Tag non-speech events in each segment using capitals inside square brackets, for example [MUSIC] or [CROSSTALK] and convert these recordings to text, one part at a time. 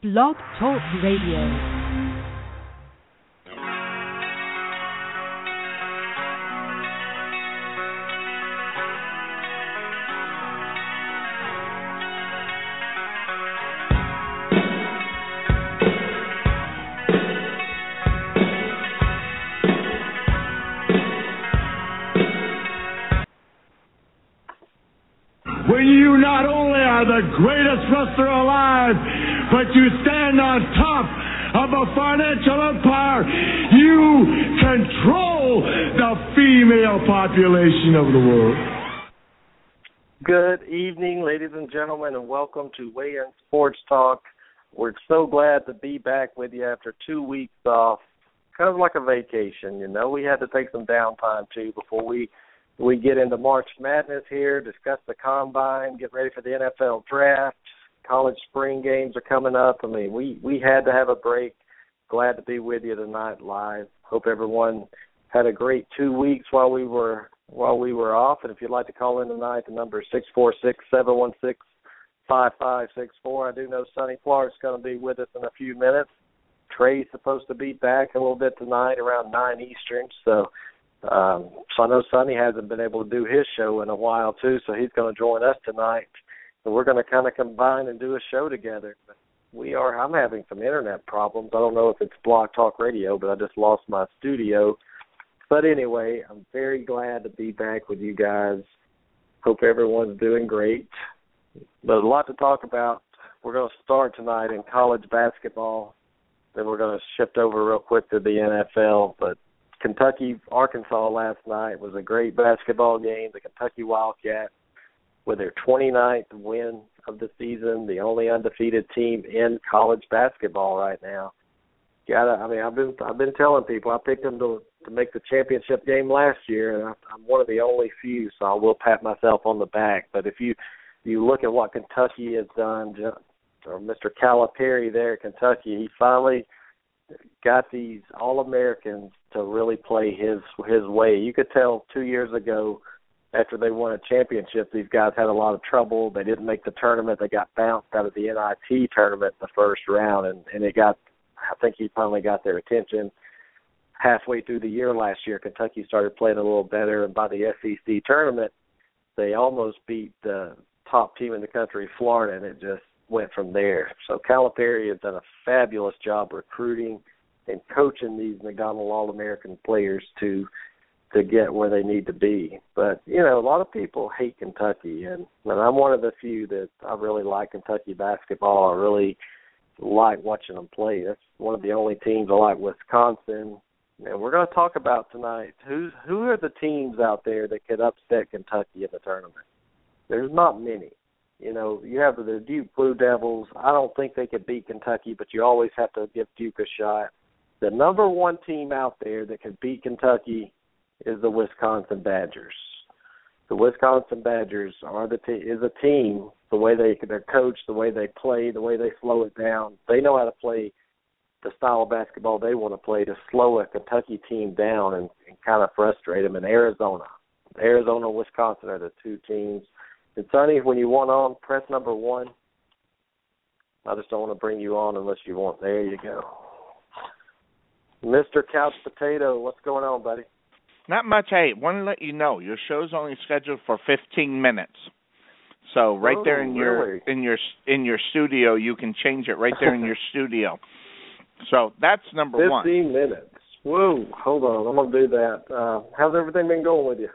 Blog Talk Radio. But you stand on top of a financial empire. You control the female population of the world. Good evening, ladies and gentlemen, and welcome to Weigh In Sports Talk. We're so glad to be back with you after two weeks off. Kind of like a vacation, you know. We had to take some downtime too before we we get into March Madness here, discuss the combine, get ready for the NFL draft. College spring games are coming up. I mean, we we had to have a break. Glad to be with you tonight live. Hope everyone had a great two weeks while we were while we were off. And if you'd like to call in tonight, the number is six four six seven one six five five six four. I do know Sonny Clark's going to be with us in a few minutes. Trey's supposed to be back a little bit tonight around nine Eastern, so um, so I know Sonny hasn't been able to do his show in a while too, so he's going to join us tonight. So we're going to kind of combine and do a show together. We are. I'm having some internet problems. I don't know if it's Blog Talk Radio, but I just lost my studio. But anyway, I'm very glad to be back with you guys. Hope everyone's doing great. But a lot to talk about. We're going to start tonight in college basketball. Then we're going to shift over real quick to the NFL. But Kentucky Arkansas last night was a great basketball game. The Kentucky Wildcats with their 29th win of the season, the only undefeated team in college basketball right now. Gotta, I mean, I've been I've been telling people I picked them to to make the championship game last year, and I, I'm one of the only few, so I will pat myself on the back. But if you you look at what Kentucky has done, or Mr. Calipari there at Kentucky, he finally got these all Americans to really play his his way. You could tell two years ago after they won a championship, these guys had a lot of trouble. They didn't make the tournament. They got bounced out of the NIT tournament in the first round, and and it got. I think he finally got their attention. Halfway through the year last year, Kentucky started playing a little better, and by the SEC tournament, they almost beat the top team in the country, Florida, and it just went from there. So Calipari has done a fabulous job recruiting and coaching these McDonald All American players to to get where they need to be. But you know, a lot of people hate Kentucky, and, and I'm one of the few that I really like Kentucky basketball. I really like watching them play. That's one of the only teams I like. Wisconsin, and we're going to talk about tonight who's who are the teams out there that could upset Kentucky in the tournament. There's not many. You know, you have the Duke Blue Devils. I don't think they could beat Kentucky, but you always have to give Duke a shot. The number one team out there that can beat Kentucky is the Wisconsin Badgers. The Wisconsin Badgers are the te- is a team. The way they they're coached, the way they play, the way they slow it down. They know how to play the style of basketball they want to play to slow a Kentucky team down and, and kind of frustrate them. In Arizona, Arizona, Wisconsin are the two teams and Sonny, when you want on, press number one. I just don't want to bring you on unless you want. There you go. Mr. Couch Potato, what's going on, buddy? Not much. Hey, want to let you know your show's only scheduled for 15 minutes. So right oh, there in your really? in your in your studio, you can change it right there in your [LAUGHS] studio. So that's number 15 one. minutes. Whoa, hold on. I'm gonna do that. Uh, how's everything been going with you?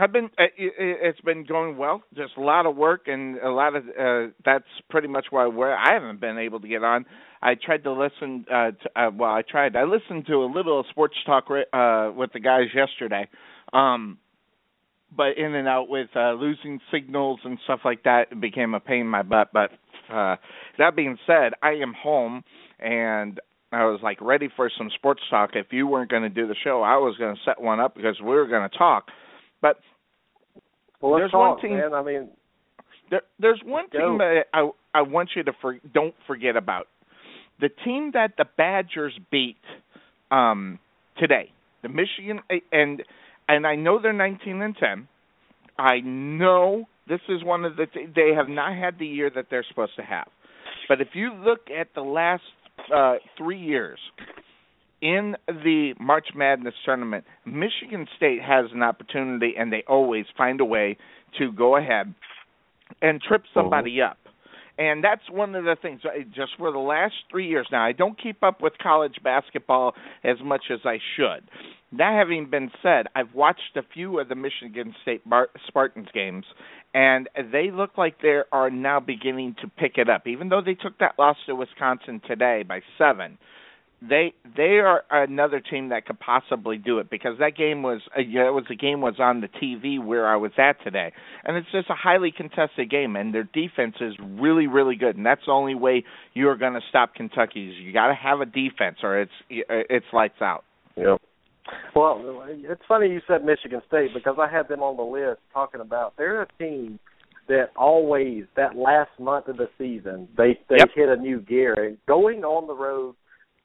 I've been uh, it, it's been going well. Just a lot of work and a lot of uh that's pretty much why where I haven't been able to get on. I tried to listen uh, to, uh well I tried. I listened to a little sports talk uh with the guys yesterday. Um but in and out with uh losing signals and stuff like that it became a pain in my butt but uh that being said, I am home and I was like ready for some sports talk. If you weren't going to do the show, I was going to set one up because we were going to talk. But Well, there's talk, one team. man. I mean, There, there's one team that I I want you to for, don't forget about. The team that the Badgers beat um, today, the Michigan, and and I know they're 19 and 10. I know this is one of the they have not had the year that they're supposed to have. But if you look at the last uh, three years in the March Madness tournament, Michigan State has an opportunity, and they always find a way to go ahead and trip somebody mm-hmm. up. And that's one of the things. Just for the last three years now, I don't keep up with college basketball as much as I should. That having been said, I've watched a few of the Michigan State Bar- Spartans games, and they look like they are now beginning to pick it up. Even though they took that loss to Wisconsin today by seven, they they are another team that could possibly do it because that game was uh, yeah, it was the game was on the TV where I was at today, and it's just a highly contested game, and their defense is really really good, and that's the only way you are going to stop Kentucky. Is you got to have a defense, or it's it's lights out. Yep. Well, it's funny you said Michigan State because I had them on the list talking about they're a team that always that last month of the season they they yep. hit a new gear and going on the road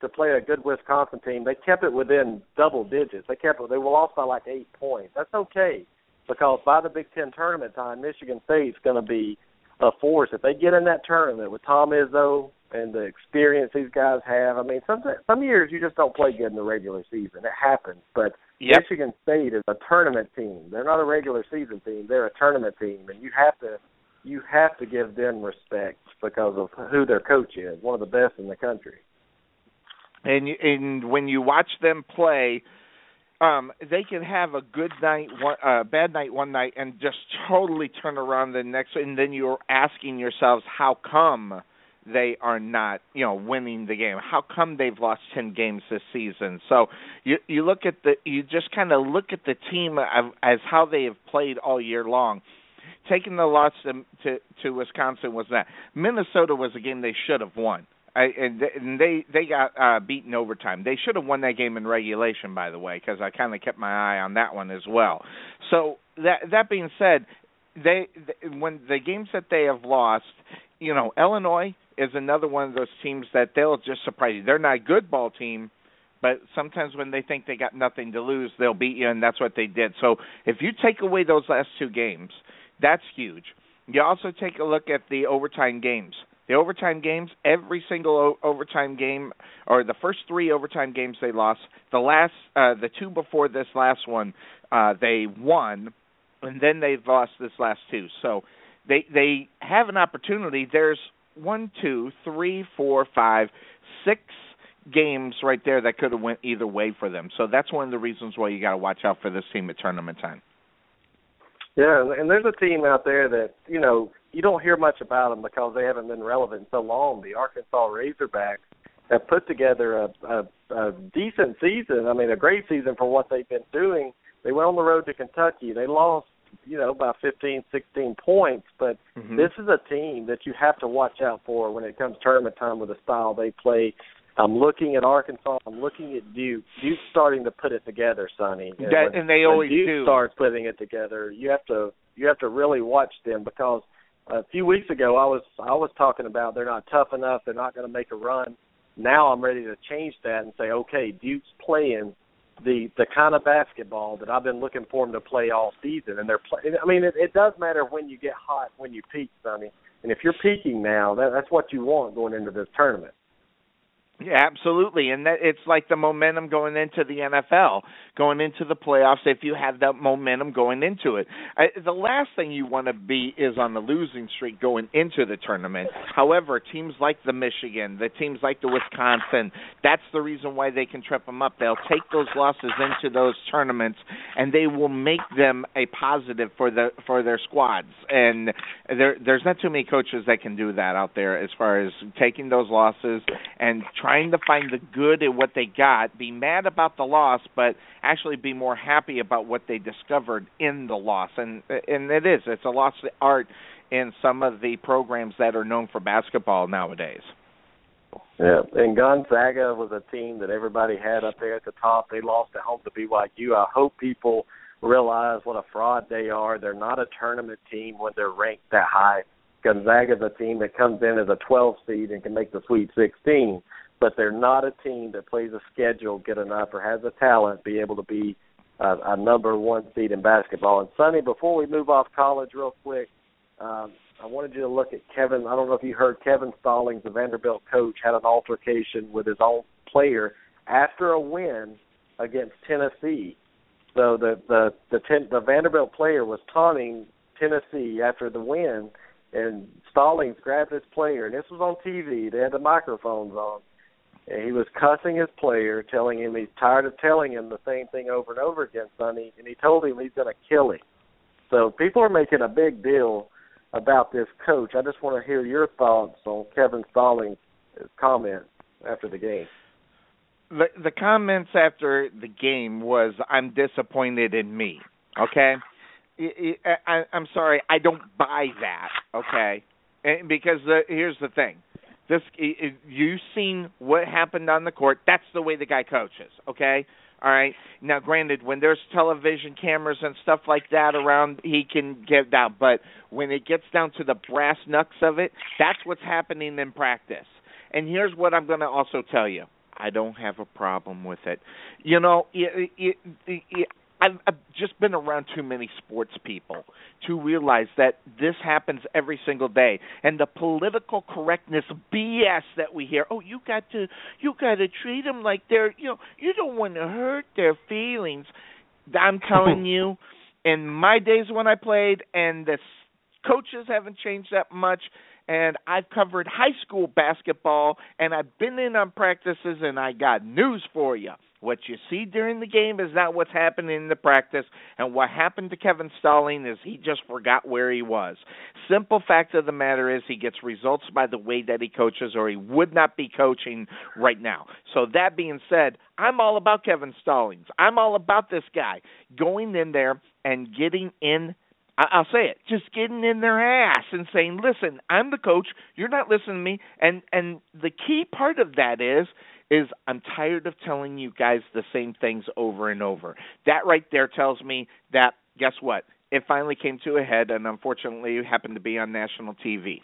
to play a good Wisconsin team, they kept it within double digits. They kept it. They were lost by like eight points. That's okay because by the Big Ten tournament time, Michigan State's going to be a force if they get in that tournament with Tom Izzo and the experience these guys have. I mean, some some years you just don't play good in the regular season. It happens, but yep. Michigan State is a tournament team. They're not a regular season team. They're a tournament team, and you have to you have to give them respect because of who their coach is, one of the best in the country and and when you watch them play um they can have a good night one uh bad night one night and just totally turn around the next and then you're asking yourselves how come they are not you know winning the game. How come they've lost 10 games this season? So you you look at the you just kind of look at the team as how they have played all year long. Taking the loss to to, to Wisconsin was that Minnesota was a game they should have won I, and they they got uh, beaten overtime. They should have won that game in regulation, by the way, because I kind of kept my eye on that one as well. So that that being said, they, they when the games that they have lost, you know, Illinois is another one of those teams that they'll just surprise you. They're not a good ball team, but sometimes when they think they got nothing to lose, they'll beat you, and that's what they did. So if you take away those last two games, that's huge. You also take a look at the overtime games. The overtime games, every single o- overtime game, or the first three overtime games they lost. The last, uh, the two before this last one, uh, they won, and then they've lost this last two. So they they have an opportunity. There's one, two, three, four, five, six games right there that could have went either way for them. So that's one of the reasons why you got to watch out for this team at tournament time. Yeah, and there's a team out there that you know you don't hear much about them because they haven't been relevant so long. The Arkansas Razorbacks have put together a, a, a decent season. I mean, a great season for what they've been doing. They went on the road to Kentucky. They lost, you know, by 15, 16 points. But mm-hmm. this is a team that you have to watch out for when it comes tournament time with the style they play. I'm looking at Arkansas. I'm looking at Duke. Duke's starting to put it together, Sonny. And, that, when, and they always Duke do. starts putting it together. You have to you have to really watch them because a few weeks ago I was I was talking about they're not tough enough, they're not going to make a run. Now I'm ready to change that and say, okay, Duke's playing the the kind of basketball that I've been looking for them to play all season, and they're playing. I mean, it, it does matter when you get hot, when you peak, Sonny. And if you're peaking now, that, that's what you want going into this tournament. Yeah, absolutely, and that it's like the momentum going into the NFL, going into the playoffs. If you have that momentum going into it, I, the last thing you want to be is on the losing streak going into the tournament. However, teams like the Michigan, the teams like the Wisconsin, that's the reason why they can trip them up. They'll take those losses into those tournaments, and they will make them a positive for the for their squads. And there, there's not too many coaches that can do that out there as far as taking those losses and. Trying trying to find the good in what they got, be mad about the loss, but actually be more happy about what they discovered in the loss. And and it is it's a lost art in some of the programs that are known for basketball nowadays. Yeah, and Gonzaga was a team that everybody had up there at the top. They lost at home to BYU. I hope people realize what a fraud they are. They're not a tournament team when they're ranked that high. Gonzaga's a team that comes in as a 12 seed and can make the Sweet 16 but they're not a team that plays a schedule good enough or has the talent be able to be a, a number one seed in basketball. And Sonny, before we move off college real quick, um, I wanted you to look at Kevin. I don't know if you heard Kevin Stallings, the Vanderbilt coach, had an altercation with his own player after a win against Tennessee. So the the the, ten, the Vanderbilt player was taunting Tennessee after the win, and Stallings grabbed his player, and this was on TV. They had the microphones on, and he was cussing his player, telling him he's tired of telling him the same thing over and over again, Sonny, and he told him he's going to kill him. So people are making a big deal about this coach. I just want to hear your thoughts on Kevin Stallings' comments after the game. The the comments after the game was I'm disappointed in me. Okay? I, I'm sorry, I don't buy that. Okay? Because the, here's the thing. This you've seen what happened on the court. That's the way the guy coaches. Okay? All right. Now, granted, when there's television cameras and stuff like that around, he can get down. But when it gets down to the brass knucks of it, that's what's happening in practice. And here's what I'm going to also tell you. I don't have a problem with it. You know, it, it, it, I've, I've just been around too many sports people to realize that this happens every single day, and the political correctness BS that we hear. Oh, you got to, you got to treat them like they're, you know, you don't want to hurt their feelings. I'm telling [LAUGHS] you, in my days when I played, and the coaches haven't changed that much. And I've covered high school basketball, and I've been in on practices, and I got news for you what you see during the game is not what's happening in the practice, and what happened to Kevin Stalling is he just forgot where he was. Simple fact of the matter is he gets results by the way that he coaches, or he would not be coaching right now. So that being said, I'm all about Kevin Stallings. I'm all about this guy going in there and getting in I'll say it, just getting in their ass and saying, "Listen, I'm the coach. You're not listening to me." And and the key part of that is is I'm tired of telling you guys the same things over and over. That right there tells me that guess what? It finally came to a head, and unfortunately, it happened to be on national TV.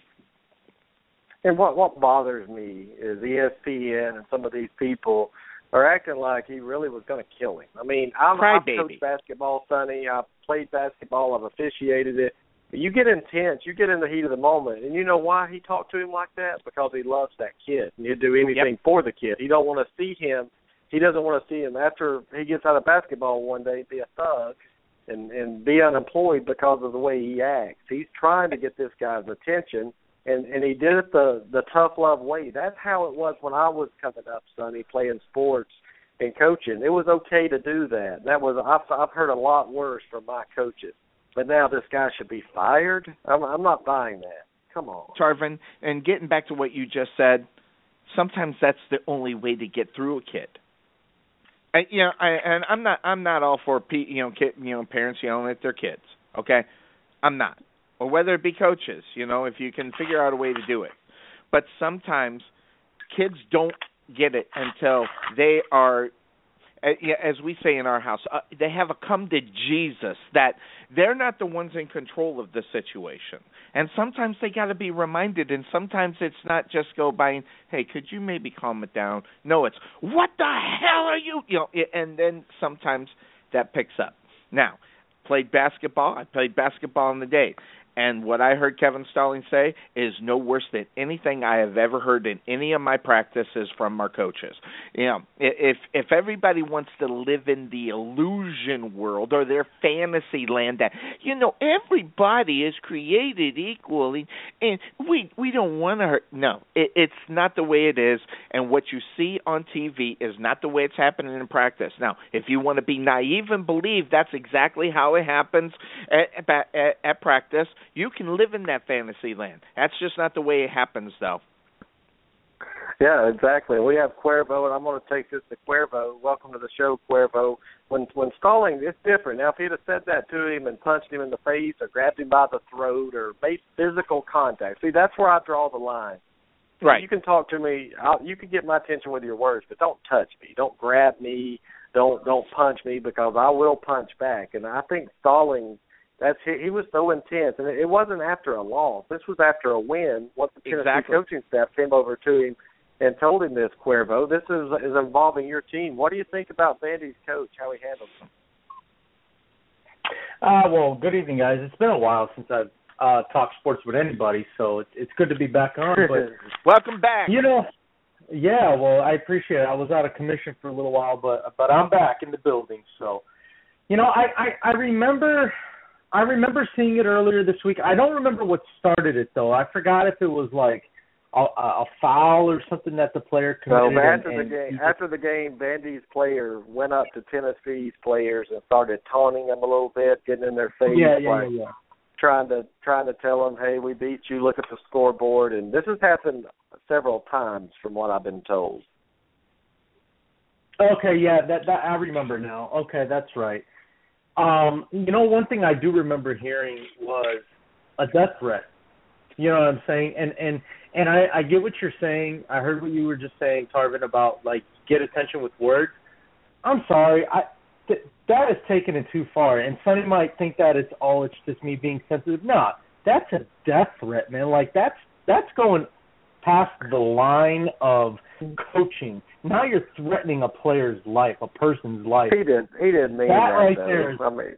And what what bothers me is ESPN and some of these people are acting like he really was going to kill him. I mean, I'm, I've coached basketball, Sonny. I've played basketball. I've officiated it. But you get intense, you get in the heat of the moment, and you know why he talked to him like that? Because he loves that kid, and he'd do anything yep. for the kid. He don't want to see him. He doesn't want to see him after he gets out of basketball one day be a thug and and be unemployed because of the way he acts. He's trying to get this guy's attention, and and he did it the the tough love way. That's how it was when I was coming up, Sonny, playing sports and coaching. It was okay to do that. That was I've I've heard a lot worse from my coaches but now this guy should be fired. I'm, I'm not buying that. Come on, Tarvin. And getting back to what you just said, sometimes that's the only way to get through a kid. And, you know, I, and I'm not I'm not all for you know kid, you know parents yelling at their kids. Okay, I'm not. Or whether it be coaches, you know, if you can figure out a way to do it. But sometimes kids don't get it until they are as we say in our house, uh, they have a come to Jesus that they're not the ones in control of the situation. And sometimes they got to be reminded, and sometimes it's not just go by, hey, could you maybe calm it down? No, it's, what the hell are you? You know, and then sometimes that picks up. Now, played basketball. I played basketball in the day. And what I heard Kevin Stalling say is no worse than anything I have ever heard in any of my practices from our coaches. You know, if if everybody wants to live in the illusion world or their fantasy land, that you know everybody is created equally, and we we don't want to hurt. No, it, it's not the way it is. And what you see on TV is not the way it's happening in practice. Now, if you want to be naive and believe that's exactly how it happens at, at, at practice you can live in that fantasy land. That's just not the way it happens, though. Yeah, exactly. We have Cuervo, and I'm going to take this to Cuervo. Welcome to the show, Cuervo. When when Stalling, it's different. Now, if he'd have said that to him and punched him in the face or grabbed him by the throat or made physical contact, see, that's where I draw the line. Right. You can talk to me. I'll, you can get my attention with your words, but don't touch me. Don't grab me. Don't don't punch me because I will punch back. And I think Stalling – that's he, was so intense, and it wasn't after a loss. This was after a win. Once the Tennessee exactly. coaching staff came over to him and told him this, Cuervo, this is is involving your team. What do you think about Vandy's coach? How he handled them? Uh, well, good evening, guys. It's been a while since I've uh talk sports with anybody, so it's it's good to be back on. But [LAUGHS] welcome back. You know, yeah, well, I appreciate it. I was out of commission for a little while, but but I'm back in the building. So, you know, I I, I remember I remember seeing it earlier this week. I don't remember what started it though. I forgot if it was like a, a foul or something that the player committed. So after and, the game, after the game, Vandy's player went up to Tennessee's players and started taunting them a little bit, getting in their face, yeah, yeah, like yeah, yeah. trying to trying to tell them, "Hey, we beat you. Look at the scoreboard." And this has happened several times, from what I've been told. Okay, yeah, that that I remember now. Okay, that's right. Um, you know, one thing I do remember hearing was a death threat. You know what I'm saying? And and and I I get what you're saying. I heard what you were just saying, Tarvin, about like get attention with words. I'm sorry, I th- that is taken it too far. And Sonny might think that it's all it's just me being sensitive. No, that's a death threat, man. Like that's that's going past the line of coaching. Now you're threatening a player's life, a person's life. He didn't. He didn't mean That that. right though. there is- I mean,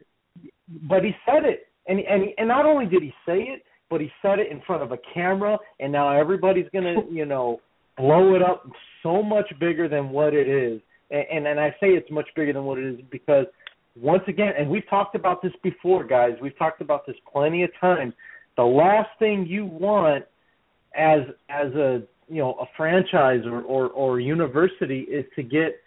But he said it, and and and not only did he say it, but he said it in front of a camera, and now everybody's gonna, you know, blow it up so much bigger than what it is. And and, and I say it's much bigger than what it is because once again, and we've talked about this before, guys. We've talked about this plenty of times. The last thing you want as as a you know a franchise or or, or university is to get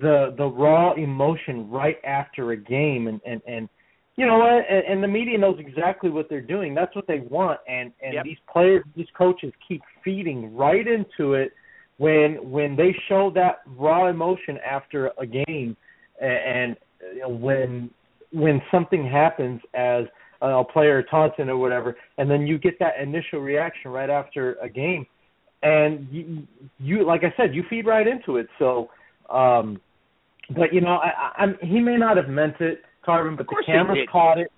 the the raw emotion right after a game and and and you know what and, and the media knows exactly what they're doing. That's what they want. And and Yep. these players these coaches keep feeding right into it when when they show that raw emotion after a game. And, and you know, when when something happens as a player taunting or whatever and then you get that initial reaction right after a game and you, you like I said, you feed right into it. So, um, but you know, I, I, I'm, he may not have meant it, Carvin, but the cameras caught it.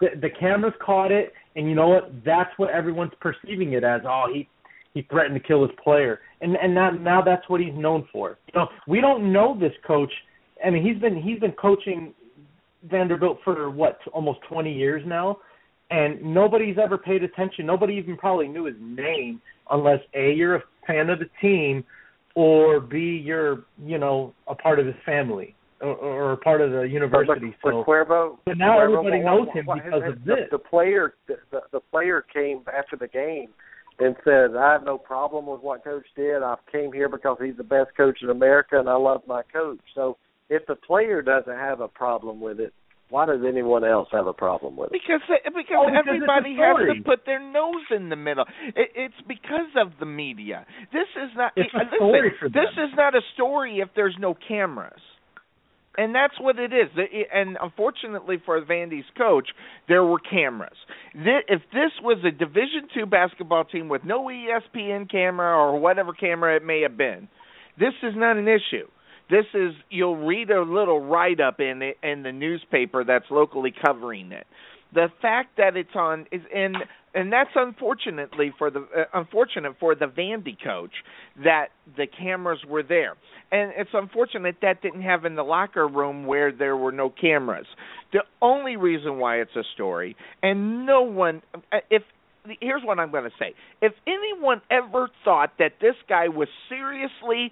The, the cameras caught it, and you know what? That's what everyone's perceiving it as. Oh, he he threatened to kill his player, and and now now that's what he's known for. You know, we don't know this coach. I mean, he's been he's been coaching Vanderbilt for what almost 20 years now, and nobody's ever paid attention. Nobody even probably knew his name unless a you're a fan of the team, or b you're you know a part of his family or, or a part of the university. but so Cuervo, but now Cuervo, everybody knows him because the, of this. The, the player, the, the, the player came after the game and said, "I have no problem with what Coach did. I came here because he's the best coach in America, and I love my coach." So, if the player doesn't have a problem with it, why does anyone else have a problem with it? Because because, Oh, because everybody has to put their nose in the middle. It, it's because of the media. This is not. It's a listen, story for them. This is not a story if there's no cameras. And that's what it is. And unfortunately for Vandy's coach, there were cameras. If this was a Division two basketball team with no ESPN camera or whatever camera it may have been, this is not an issue. This is you'll read a little write up in it in the newspaper that's locally covering it. The fact that it's on is in and that's unfortunately for the uh, unfortunate for the Vandy coach that the cameras were there. And it's unfortunate that didn't have in the locker room where there were no cameras. The only reason why it's a story and no one uh, if here's what I'm going to say. If anyone ever thought that this guy was seriously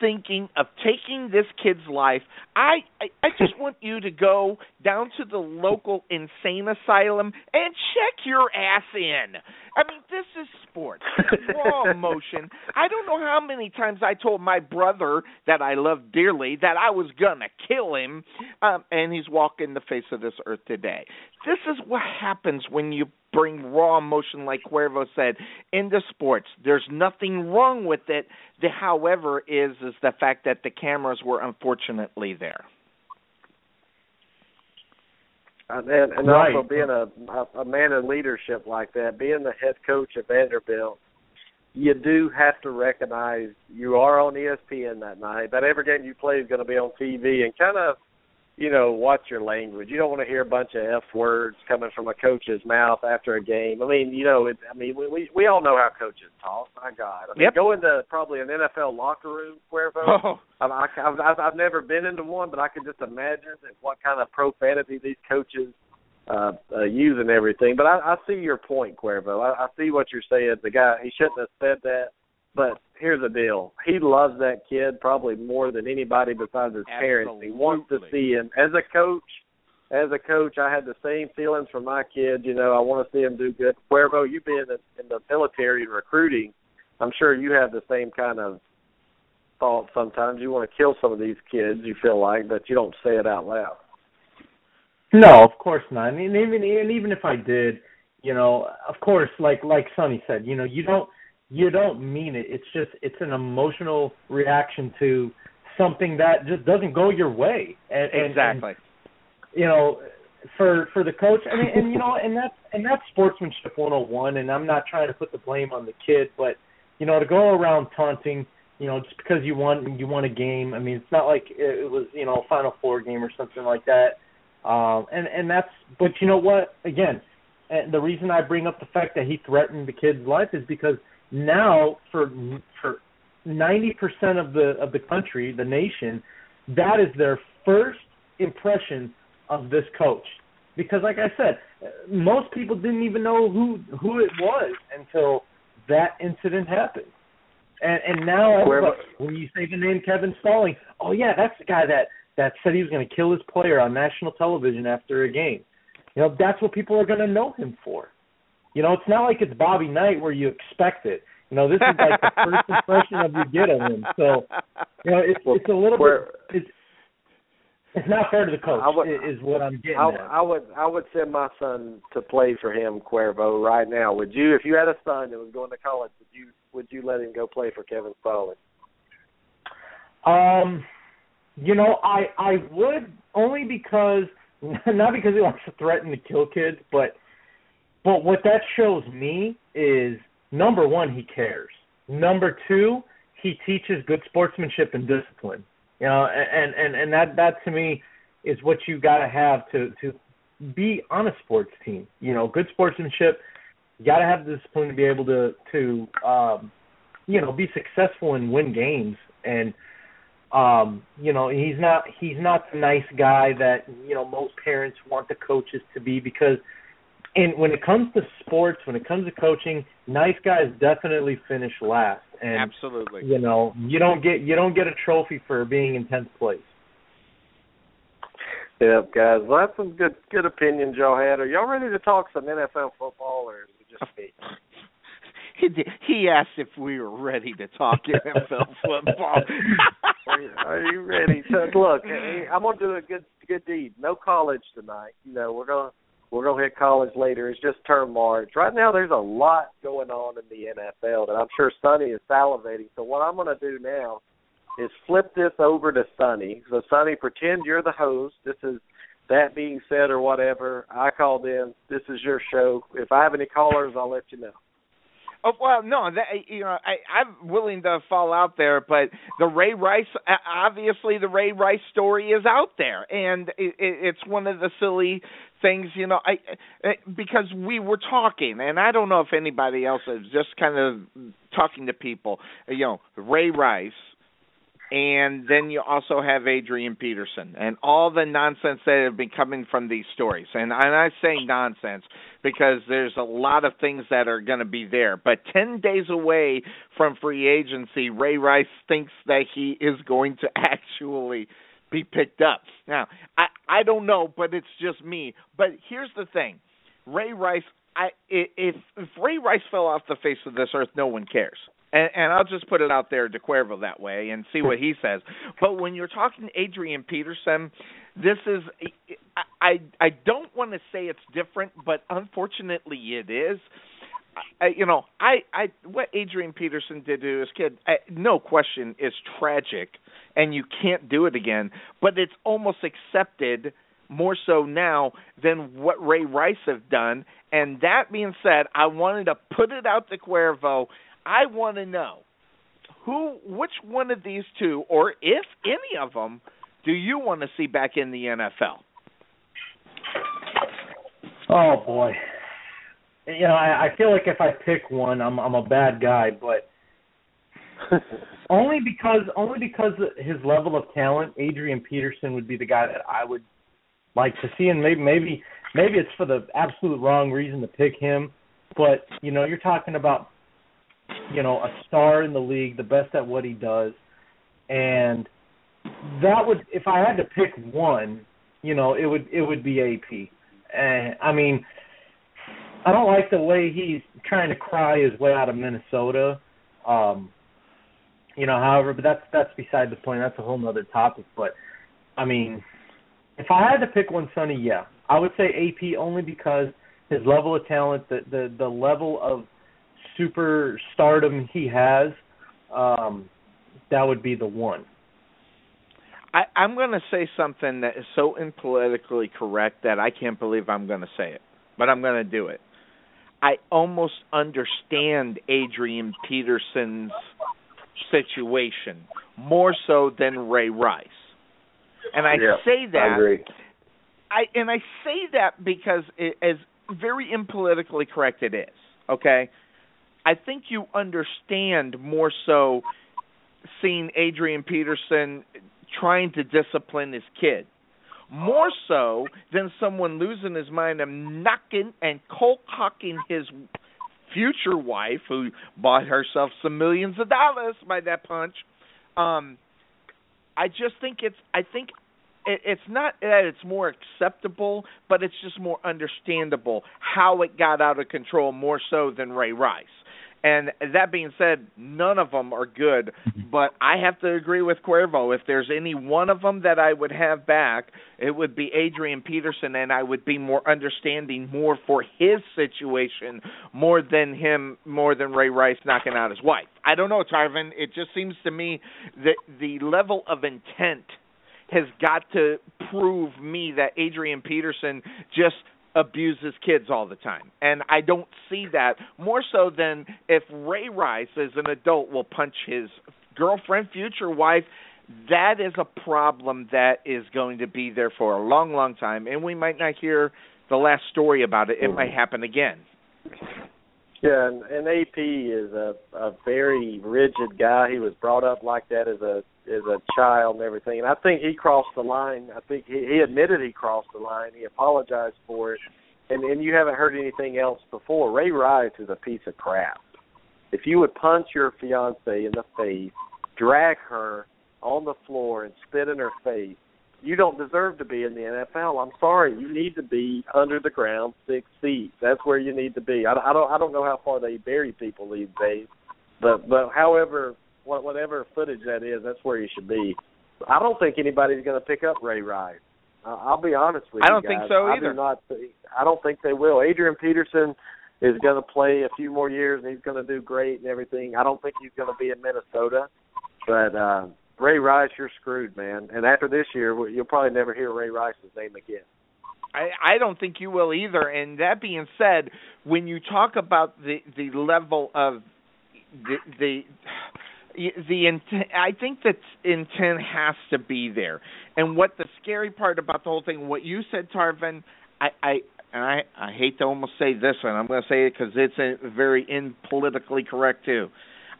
thinking of taking this kid's life, I, I I just [LAUGHS] want you to go down to the local insane asylum and check your ass in. I mean, this is sports. Raw [LAUGHS] emotion. I don't know how many times I told my brother that I loved dearly that I was gonna kill him, um, and he's walking the face of this earth today. This is what happens when you bring raw emotion, like Cuervo said, into sports. There's nothing wrong with it. The however is is the fact that the cameras were unfortunately there. And, and, and Right. also being a, a a man in leadership like that, being the head coach at Vanderbilt, you do have to recognize you are on ESPN that night. That every game you play is going to be on TV, and kind of, you know, watch your language. You don't want to hear a bunch of f words coming from a coach's mouth after a game. I mean, you know, it, I mean, we we we all know how coaches talk. My God, I mean, Yep. go into probably an NFL locker room, Cuervo. [LAUGHS] Oh, I, I, I've, I've I've never been into one, but I can just imagine that what kind of profanity these coaches uh, uh using everything. But I, I see your point, Cuervo. I, I see what you're saying. The guy he shouldn't have said that. But here's the deal: he loves that kid probably more than anybody besides his Absolutely. parents. He wants to see him as a coach. As a coach, I had the same feelings for my kid. You know, I want to see him do good. Cuervo, you've been in, in the military and recruiting. I'm sure you have the same kind of thought. Sometimes you want to kill some of these kids. You feel like, but you don't say it out loud. No, of course not. And even and even if I did, you know, of course, like like Sonny said, you know, you don't you don't mean it. It's just it's an emotional reaction to something that just doesn't go your way. And, and exactly. And, you know, for for the coach, I mean, and you know, and that's and that's sportsmanship 101. And I'm not trying to put the blame on the kid, but you know, to go around taunting, you know, just because you won you won a game. I mean, it's not like it was you know a Final Four game or something like that. Um, and and that's but you know what? Again, and the reason I bring up the fact that he threatened the kid's life is because now for for 90% of the of the country, the nation, that is their first impression of this coach. Because like I said, most people didn't even know who who it was until that incident happened. And and now when you say the name Kevin Stalling, oh yeah, that's the guy that that said he was going to kill his player on national television after a game. You know, that's what people are going to know him for. You know, it's not like it's Bobby Knight where you expect it. You know, this is like the first [LAUGHS] impression of you get of him. So, you know, it's it's a little bit it's it's not fair to the coach. would, is what I'm getting I, at. I would I would send my son to play for him, Cuervo, right now. Would you, if you had a son that was going to college, would you would you let him go play for Kevin Stalling? Um, you know, I I would only because [LAUGHS] not because he wants to threaten to kill kids, but but what that shows me is number one, he cares. Number two, he teaches good sportsmanship and discipline. You know, and and and that that to me is what you got to have to to be on a sports team. You know, good sportsmanship. You got to have the discipline to be able to to um, you know be successful and win games. And um, you know, he's not he's not the nice guy that you know most parents want the coaches to be because. And when it comes to sports, when it comes to coaching, nice guys definitely finish last. And Absolutely. you know, you don't get you don't get a trophy for being in tenth place. Yep, guys. Well, that's some good good opinions y'all had. Are y'all ready to talk some NFL football, or is it just me? [LAUGHS] He did, he asked if we were ready to talk [LAUGHS] NFL football. [LAUGHS] are, you, are you ready? So look, I'm gonna do a good good deed. No college tonight. You know, we're gonna we're gonna hit college later. It's just term March. Right now, there's a lot going on in the NFL that I'm sure Sonny is salivating. So what I'm gonna do now is flip this over to Sonny. So Sonny, pretend you're the host. This is that being said or whatever. I called in. This is your show. If I have any callers, I'll let you know. Oh well, no, that you know, I, I'm willing to fall out there, but the Ray Rice, obviously, the Ray Rice story is out there, and it, it's one of the silly things, you know, I eh, because we were talking, and I don't know if anybody else is just kind of talking to people, you know, Ray Rice, and then you also have Adrian Peterson and all the nonsense that have been coming from these stories. And, and I say nonsense because there's a lot of things that are going to be there. But 10 days away from free agency, Ray Rice thinks that he is going to [LAUGHS] actually be picked up. Now, I I don't know, but it's just me. But here's the thing. Ray Rice I if if Ray Rice fell off the face of this earth, no one cares and, and I'll just put it out there to Cuervo that way and see what he says. But when you're talking Adrian Peterson, this is I I don't want to say it's different, but unfortunately it is. I, you know, I I what Adrian Peterson did to his kid, I, no question, is tragic, and you can't do it again. But it's almost accepted more so now than what Ray Rice have done. And that being said, I wanted to put it out to Cuervo I want to know who, which one of these two, or if any of them, do you want to see back in the NFL? Oh boy, you know I, I feel like if I pick one, I'm I'm a bad guy, but [LAUGHS] only because only because his level of talent, Adrian Peterson would be the guy that I would like to see, and maybe maybe maybe it's for the absolute wrong reason to pick him, but you know, you're talking about you know, a star in the league, the best at what he does, and that would if I had to pick one, you know, it would it would be AP. And I mean, I don't like the way he's trying to cry his way out of Minnesota. Um you know, however, but that's that's beside the point. That's a whole other topic. But I mean, if I had to pick one, Sonny, yeah, I would say AP only because his level of talent, the the the level of super stardom he has, um, that would be the one. I, I'm going to say something that is so impolitically correct that I can't believe I'm going to say it, but I'm going to do it. I almost understand Adrian Peterson's situation more so than Ray Rice. And I yeah, say that I, agree. I and I say that because it, as very impolitically correct it is, okay? I think you understand more so seeing Adrian Peterson trying to discipline his kid more so than someone losing his mind and knocking and cold cocking his future wife who bought herself some millions of dollars by that punch. Um i just think it's i think it, it's not that it's more acceptable but it's just more understandable how it got out of control more so than ray rice and that being said, none of them are good. But I have to agree with Cuervo. If there's any one of them that I would have back, it would be Adrian Peterson, and I would be more understanding more for his situation more than him, more than Ray Rice knocking out his wife. I don't know, Tarvin. It just seems to me that the level of intent has got to prove me that Adrian Peterson just abuses kids all the time. And I don't see that more so than if Ray Rice as an adult will punch his girlfriend, future wife, that is a problem that is going to be there for a long, long time and we might not hear the last story about it. It might happen again. Yeah, and, and AP is a a very rigid guy. He was brought up like that as a as a child and everything. And I think he crossed the line. I think he, he admitted he crossed the line. He apologized for it. And and you haven't heard anything else before. Ray Rice is a piece of crap. If you would punch your fiance in the face, drag her on the floor and spit in her face, you don't deserve to be in the NFL. I'm sorry. You need to be under the ground, six feet. That's where you need to be. I, I don't. I don't know how far they bury people these days, but but however, whatever footage that is, that's where you should be. I don't think anybody's going to pick up Ray Rice. Uh, I'll be honest with you. I don't guys. think so either. I do not. I don't think they will. Adrian Peterson is going to play a few more years, and he's going to do great and everything. I don't think he's going to be in Minnesota, but. uh Ray Rice, you're screwed, man. And after this year, you'll probably never hear Ray Rice's name again. I, I don't think you will either. And that being said, when you talk about the the level of the the the intent, I think that intent has to be there. And what the scary part about the whole thing, what you said, Tarvin, I, I and I I hate to almost say this, and I'm going to say it because it's a very impolitically correct too.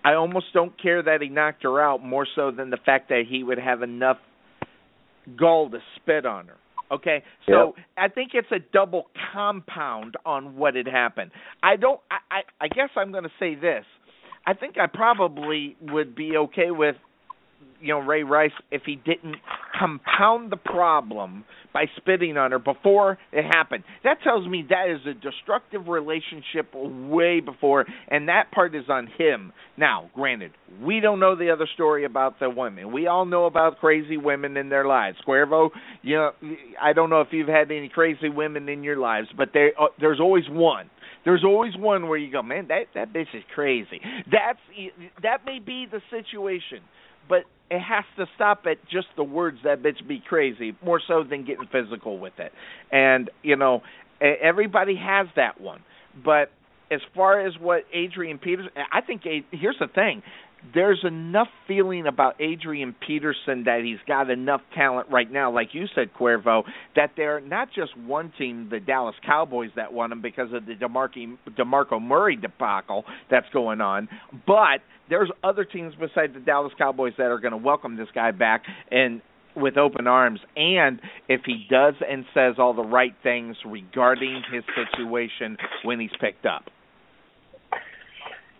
I almost don't care that he knocked her out more so than the fact that he would have enough gall to spit on her. Okay, so yep. I think it's a double compound on what had happened. I don't. I I, I guess I'm going to say this. I think I probably would be okay with you know Ray Rice if he didn't compound the problem by spitting on her before it happened. That tells me that is a destructive relationship way before, and that part is on him. Now, granted, we don't know the other story about the women. We all know about crazy women in their lives. Cuervo, you know, I don't know if you've had any crazy women in your lives, but there uh, there's always one. There's always one where you go, man, that that bitch is crazy. That's that may be the situation but it has to stop at just the words that bitch be crazy more so than getting physical with it. And you know everybody has that one. But as far as what adrian peters i think here's the thing there's enough feeling about Adrian Peterson that he's got enough talent right now, like you said, Cuervo, that they're not just one team, the Dallas Cowboys, that won him because of the DeMarco, DeMarco Murray debacle that's going on, but there's other teams besides the Dallas Cowboys that are going to welcome this guy back and with open arms and if he does and says all the right things regarding his situation when he's picked up.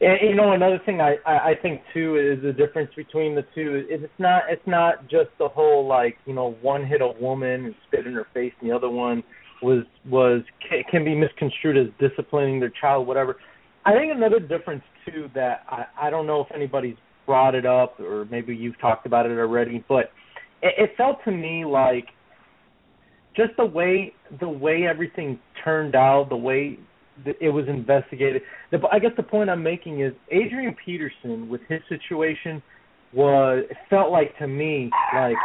And you know another thing I I think too is the difference between the two. It's not it's not just the whole like you know one hit a woman and spit in her face and the other one was was can be misconstrued as disciplining their child whatever. I think another difference too that I I don't know if anybody's brought it up or maybe you've talked about it already, but it, it felt to me like just the way the way everything turned out, the way it was investigated. The, I guess the point I'm making is Adrian Peterson with his situation was it felt like to me like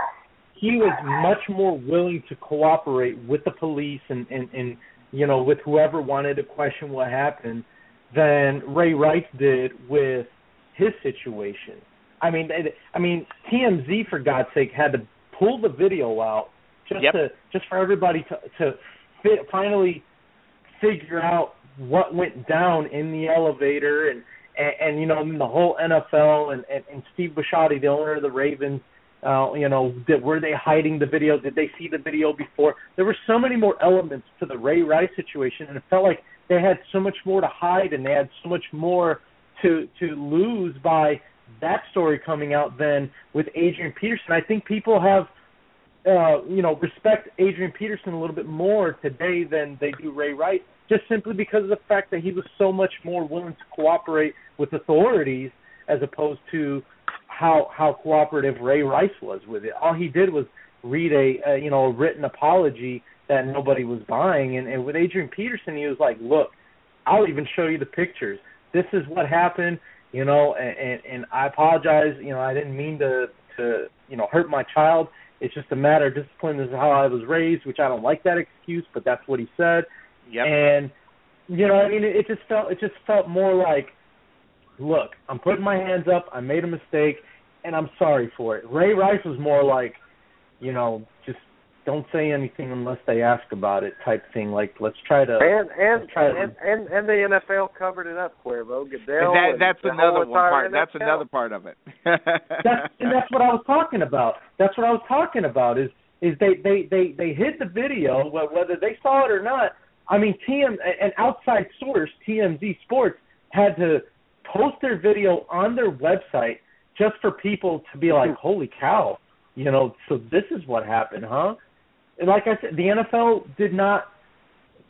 he was much more willing to cooperate with the police and and and you know with whoever wanted to question what happened than Ray Rice did with his situation. I mean, I mean TMZ for God's sake had to pull the video out just yep. to just for everybody to to fit, finally figure out what went down in the elevator and and, and you know mean, the whole NFL and, and and Steve Bisciotti, the owner of the Ravens, uh, you know, did, were they hiding the video? Did they see the video before? There were so many more elements to the Ray Rice situation, and it felt like they had so much more to hide and they had so much more to to lose by that story coming out than with Adrian Peterson. I think people have uh, you know, respect Adrian Peterson a little bit more today than they do Ray Rice just simply because of the fact that he was so much more willing to cooperate with authorities as opposed to how how cooperative Ray Rice was with it. All he did was read a, a you know a written apology that nobody was buying, and, and with Adrian Peterson, he was like, "Look, I'll even show you the pictures. This is what happened, you know, and, and, and I apologize. You know, I didn't mean to to you know hurt my child. It's just a matter of discipline. This is how I was raised, which I don't like that excuse, but that's what he said. Yep. And you know, I mean, it, it just felt it just felt more like, look, I'm putting my hands up. I made a mistake, and I'm sorry for it. Ray Rice was more like, you know, just don't say anything unless they ask about it type thing. Like, let's try to and and try to, and, and and the NFL covered it up, Cuervo. Goodell. That, that's and another one part. NFL. That's another part of it. that's, and that's what I was talking about. That's what I was talking about. Is is they they they they hid the video whether they saw it or not I mean, TM an outside source, TMZ Sports, had to post their video on their website just for people to be like, "Holy cow!" You know, so this is what happened, huh? And like I said, the NFL did not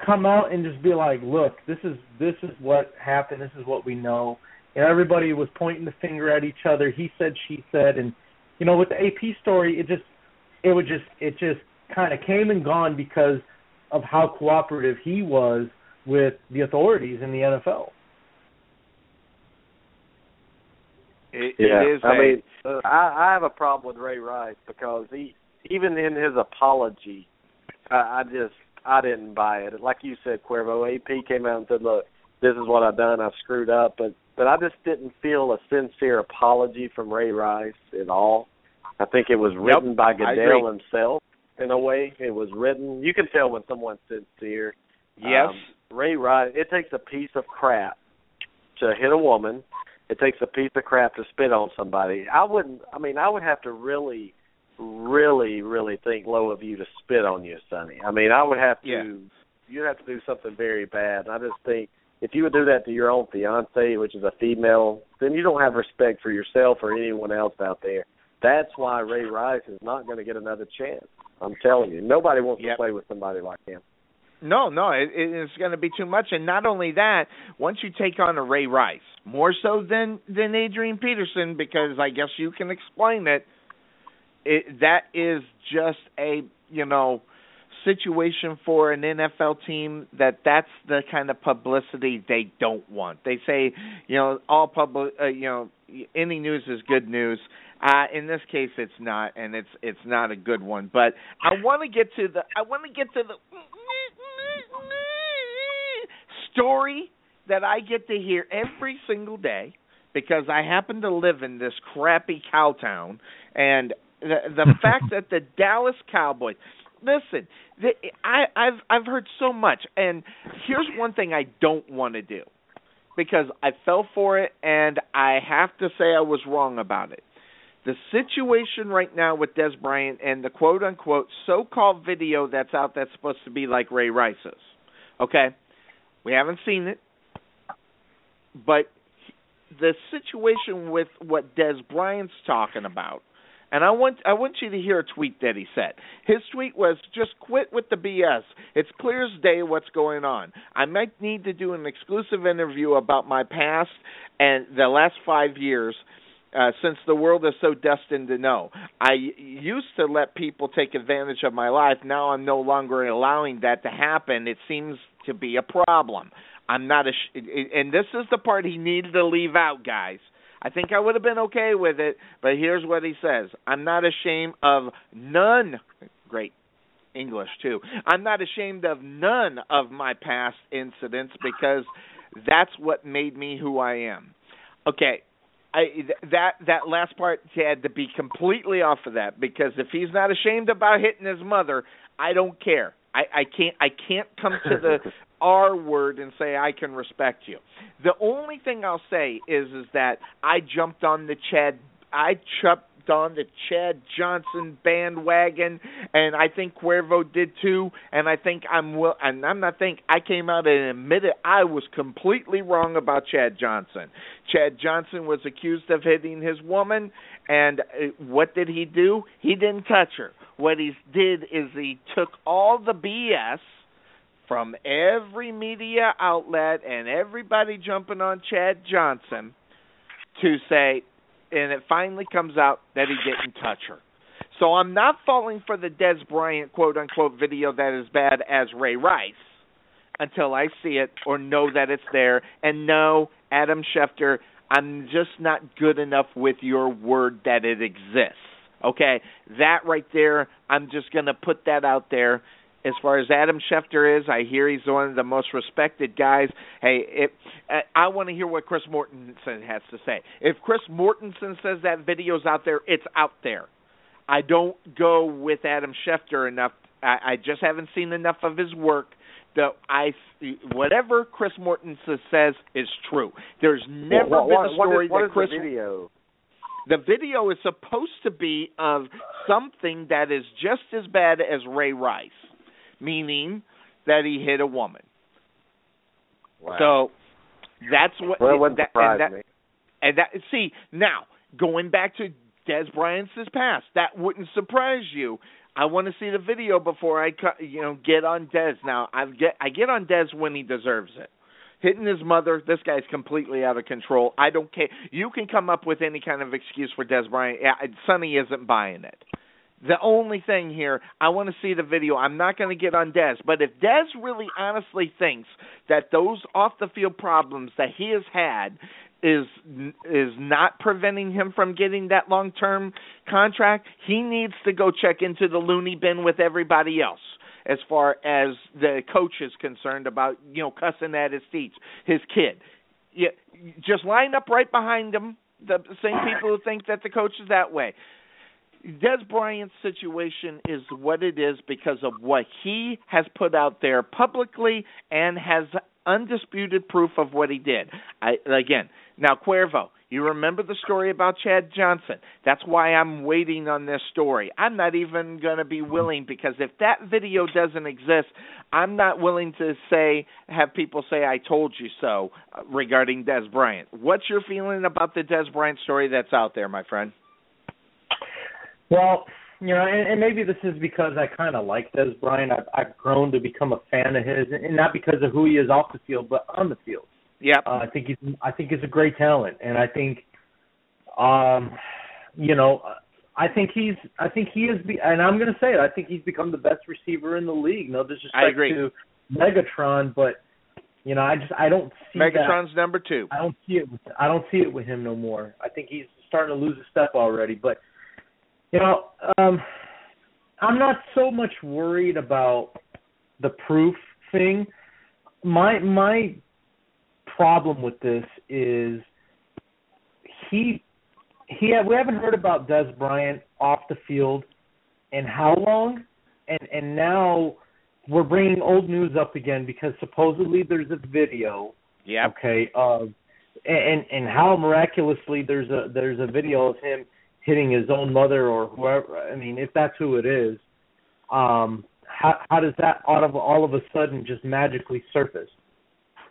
come out and just be like, "Look, this is this is what happened. This is what we know." And everybody was pointing the finger at each other. He said, she said, and you know, with the AP story, it just it would just it just kind of came and gone because of how cooperative he was with the authorities in the NFL. It, yeah, it is I a, mean, uh, I, I have a problem with Ray Rice because he, even in his apology, I, I just I didn't buy it. Like you said, Cuervo, AP came out and said, "Look, this is what I've done. I've screwed up," but but I just didn't feel a sincere apology from Ray Rice at all. I think it was written Yep, by I Goodell himself in a way. It was written. You can tell when someone's sincere. yes. Um, Ray Rice. It takes a piece of crap to hit a woman. It takes a piece of crap to spit on somebody. I wouldn't. I mean, I would have to really, really, really think low of you to spit on you, Sonny. I mean, I would have to. Yeah. You'd have to do something very bad. And I just think if you would do that to your own fiance, which is a female, then you don't have respect for yourself or anyone else out there. That's why Ray Rice is not going to get another chance. I'm telling you, nobody wants Yep. to play with somebody like him. No, no, it, it's going to be too much. And not only that, once you take on a Ray Rice, more so than than Adrian Peterson, because I guess you can explain it. It that is just a you know situation for an NFL team that that's the kind of publicity they don't want. They say, you know, all public, uh, you know, any news is good news. Uh, in this case, it's not, and it's it's not a good one. But I want to get to the I want to get to the story that I get to hear every single day because I happen to live in this crappy cow town, and the the [LAUGHS] fact that the Dallas Cowboys listen, the, I I've I've heard so much, and here's one thing I don't want to do because I fell for it, and I have to say I was wrong about it. The situation right now with Dez Bryant and the quote unquote so called video that's out that's supposed to be like Ray Rice's. Okay? We haven't seen it. But the situation with what Dez Bryant's talking about and I want I want you to hear a tweet that he said. His tweet was just quit with the BS. It's clear as day what's going on. I might need to do an exclusive interview about my past and the last 5 years uh, since the world is so destined to know. I used to let people take advantage of my life. Now I'm no longer allowing that to happen. It seems to be a problem. I'm not a, sh- and this is the part he needed to leave out, guys. I think I would have been okay with it, but here's what he says I'm not ashamed of none. Great English, too. I'm not ashamed of none of my past incidents because that's what made me who I am. Okay, I that that last part had to be completely off of that because if he's not ashamed about hitting his mother, I don't care. I, I can't I can't come to the [LAUGHS] R word and say I can respect you. The only thing I'll say is is that I jumped on the Chad I jumped on the Chad Johnson bandwagon, and I think Cuervo did too. And I think I'm will, and I'm not think I came out and admitted I was completely wrong about Chad Johnson. Chad Johnson was accused of hitting his woman, and uh, what did he do? He didn't touch her. What he did is he took all the BS from every media outlet and everybody jumping on Chad Johnson to say, and it finally comes out that he didn't touch her. So I'm not falling for the Dez Bryant quote unquote video that is bad as Ray Rice until I see it or know that it's there. And no, Adam Schefter, I'm just not good enough with your word that it exists. Okay, that right there, I'm just going to put that out there as far as Adam Schefter is, I hear he's one of the most respected guys. Hey, if uh, I want to hear what Chris Mortensen has to say. If Chris Mortensen says that video's out there, it's out there. I don't go with Adam Schefter enough. I, I just haven't seen enough of his work. The I whatever Chris Mortensen says is true. There's never well, been a story what is, what that Chris the video. The video is supposed to be of something that is just as bad as Ray Rice meaning that he hit a woman. Wow. So that's what well, it wouldn't that, surprise and that, me. And that see now going back to Dez Bryant's past, that wouldn't surprise you. I want to see the video before I you know get on Dez. Now I get I get on Dez when he deserves it. Hitting his mother, this guy's completely out of control. I don't care. You can come up with any kind of excuse for Dez Bryant. Yeah, Sonny isn't buying it. The only thing here, I want to see the video. I'm not going to get on Dez, but if Dez really honestly thinks that those off the field problems that he has had is is not preventing him from getting that long term contract, he needs to go check into the loony bin with everybody else as far as the coach is concerned about you know cussing at his teeth, his kid. Yeah, just line up right behind him. The same people who think that the coach is that way. Dez Bryant's situation is what it is because of what he has put out there publicly and has undisputed proof of what he did. I, again, now Cuervo, you remember the story about Chad Johnson. That's why I'm waiting on this story. I'm not even going to be willing because if that video doesn't exist, I'm not willing to say have people say I told you so uh, regarding Dez Bryant. What's your feeling about the Dez Bryant story that's out there, my friend? Well, you know, and, and maybe this is because I kind of like Dez Bryant. I've, I've grown to become a fan of his, and not because of who he is off the field, but on the field. Yeah, uh, I think he's I think he's a great talent, and I think, um, you know, I think he's I think he is, be, and I'm going to say it. I think he's become the best receiver in the league. No disrespect I agree. to Megatron, but you know, I just I don't see Megatron's that. number two. I don't see it. With, I don't see it with him no more. I think he's starting to lose a step already, but you know, um, I'm not so much worried about the proof thing. My my problem with this is he he we haven't heard about Dez Bryant off the field in how long, and and now we're bringing old news up again because supposedly there's a video. Yeah. Okay. Of and and how miraculously there's a there's a video of him hitting his own mother or whoever. I mean, if that's who it is, um, how how does that out of all of a sudden just magically surface?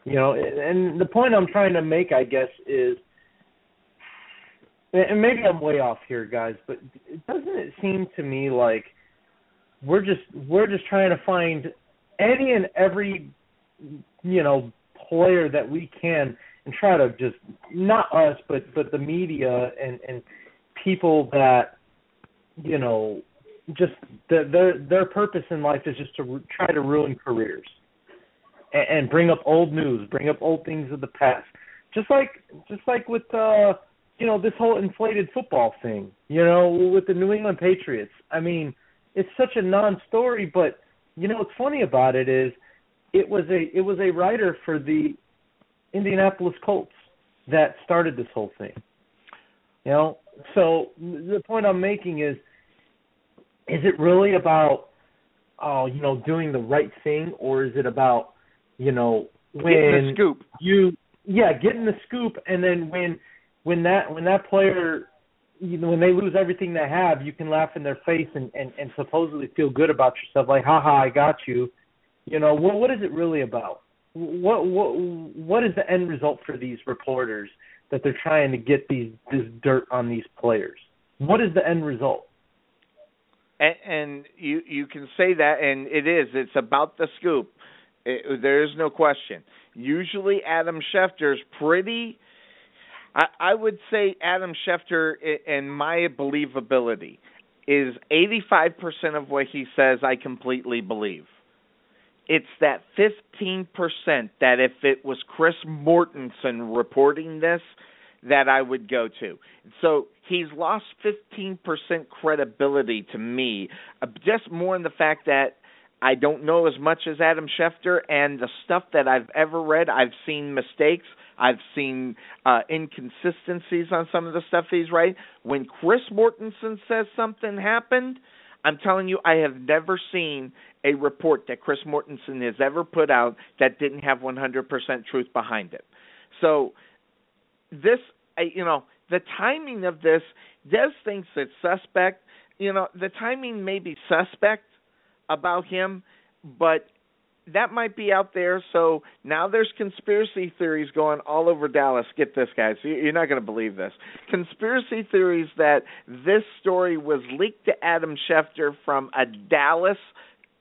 You know, and the point I'm trying to make, I guess, is, and maybe I'm way off here, guys, but doesn't it seem to me like we're just we're just trying to find any and every you know player that we can and try to just not us but but the media and and people that you know just the, their their purpose in life is just to try to ruin careers and, and bring up old news, bring up old things of the past. Just like just like with uh you know this whole inflated football thing, you know, with the New England Patriots. I mean, it's such a non-story, but you know what's funny about it is it was a it was a writer for the Indianapolis Colts that started this whole thing. You know, so the point I'm making is is it really about oh, you know, doing the right thing or is it about, you know, when getting the scoop. you yeah, getting the scoop and then when when that when that player you know when they lose everything they have, you can laugh in their face and and, and supposedly feel good about yourself, like, haha, I got you. You know, what what is it really about? What what what is the end result for these reporters that they're trying to get these this dirt on these players? What is the end result? And, and you you can say that, and it is. It's about the scoop. It, there is no question. Usually, Adam Schefter's pretty I, I would say Adam Schefter and my believability is 85% of what he says I completely believe. It's that 15% that if it was Chris Mortensen reporting this, that I would go to. So he's lost 15% credibility to me, uh, just more in the fact that I don't know as much as Adam Schefter, and the stuff that I've ever read, I've seen mistakes – I've seen uh, inconsistencies on some of the stuff he's right. When Chris Mortensen says something happened, I'm telling you, I have never seen a report that Chris Mortensen has ever put out that didn't have 100% truth behind it. So, this, you know, the timing of this, Dez thinks it's suspect. You know, the timing may be suspect about him, but that might be out there. So now there's conspiracy theories going all over Dallas. Get this, guys. You're not going to believe this. Conspiracy theories that this story was leaked to Adam Schefter from a Dallas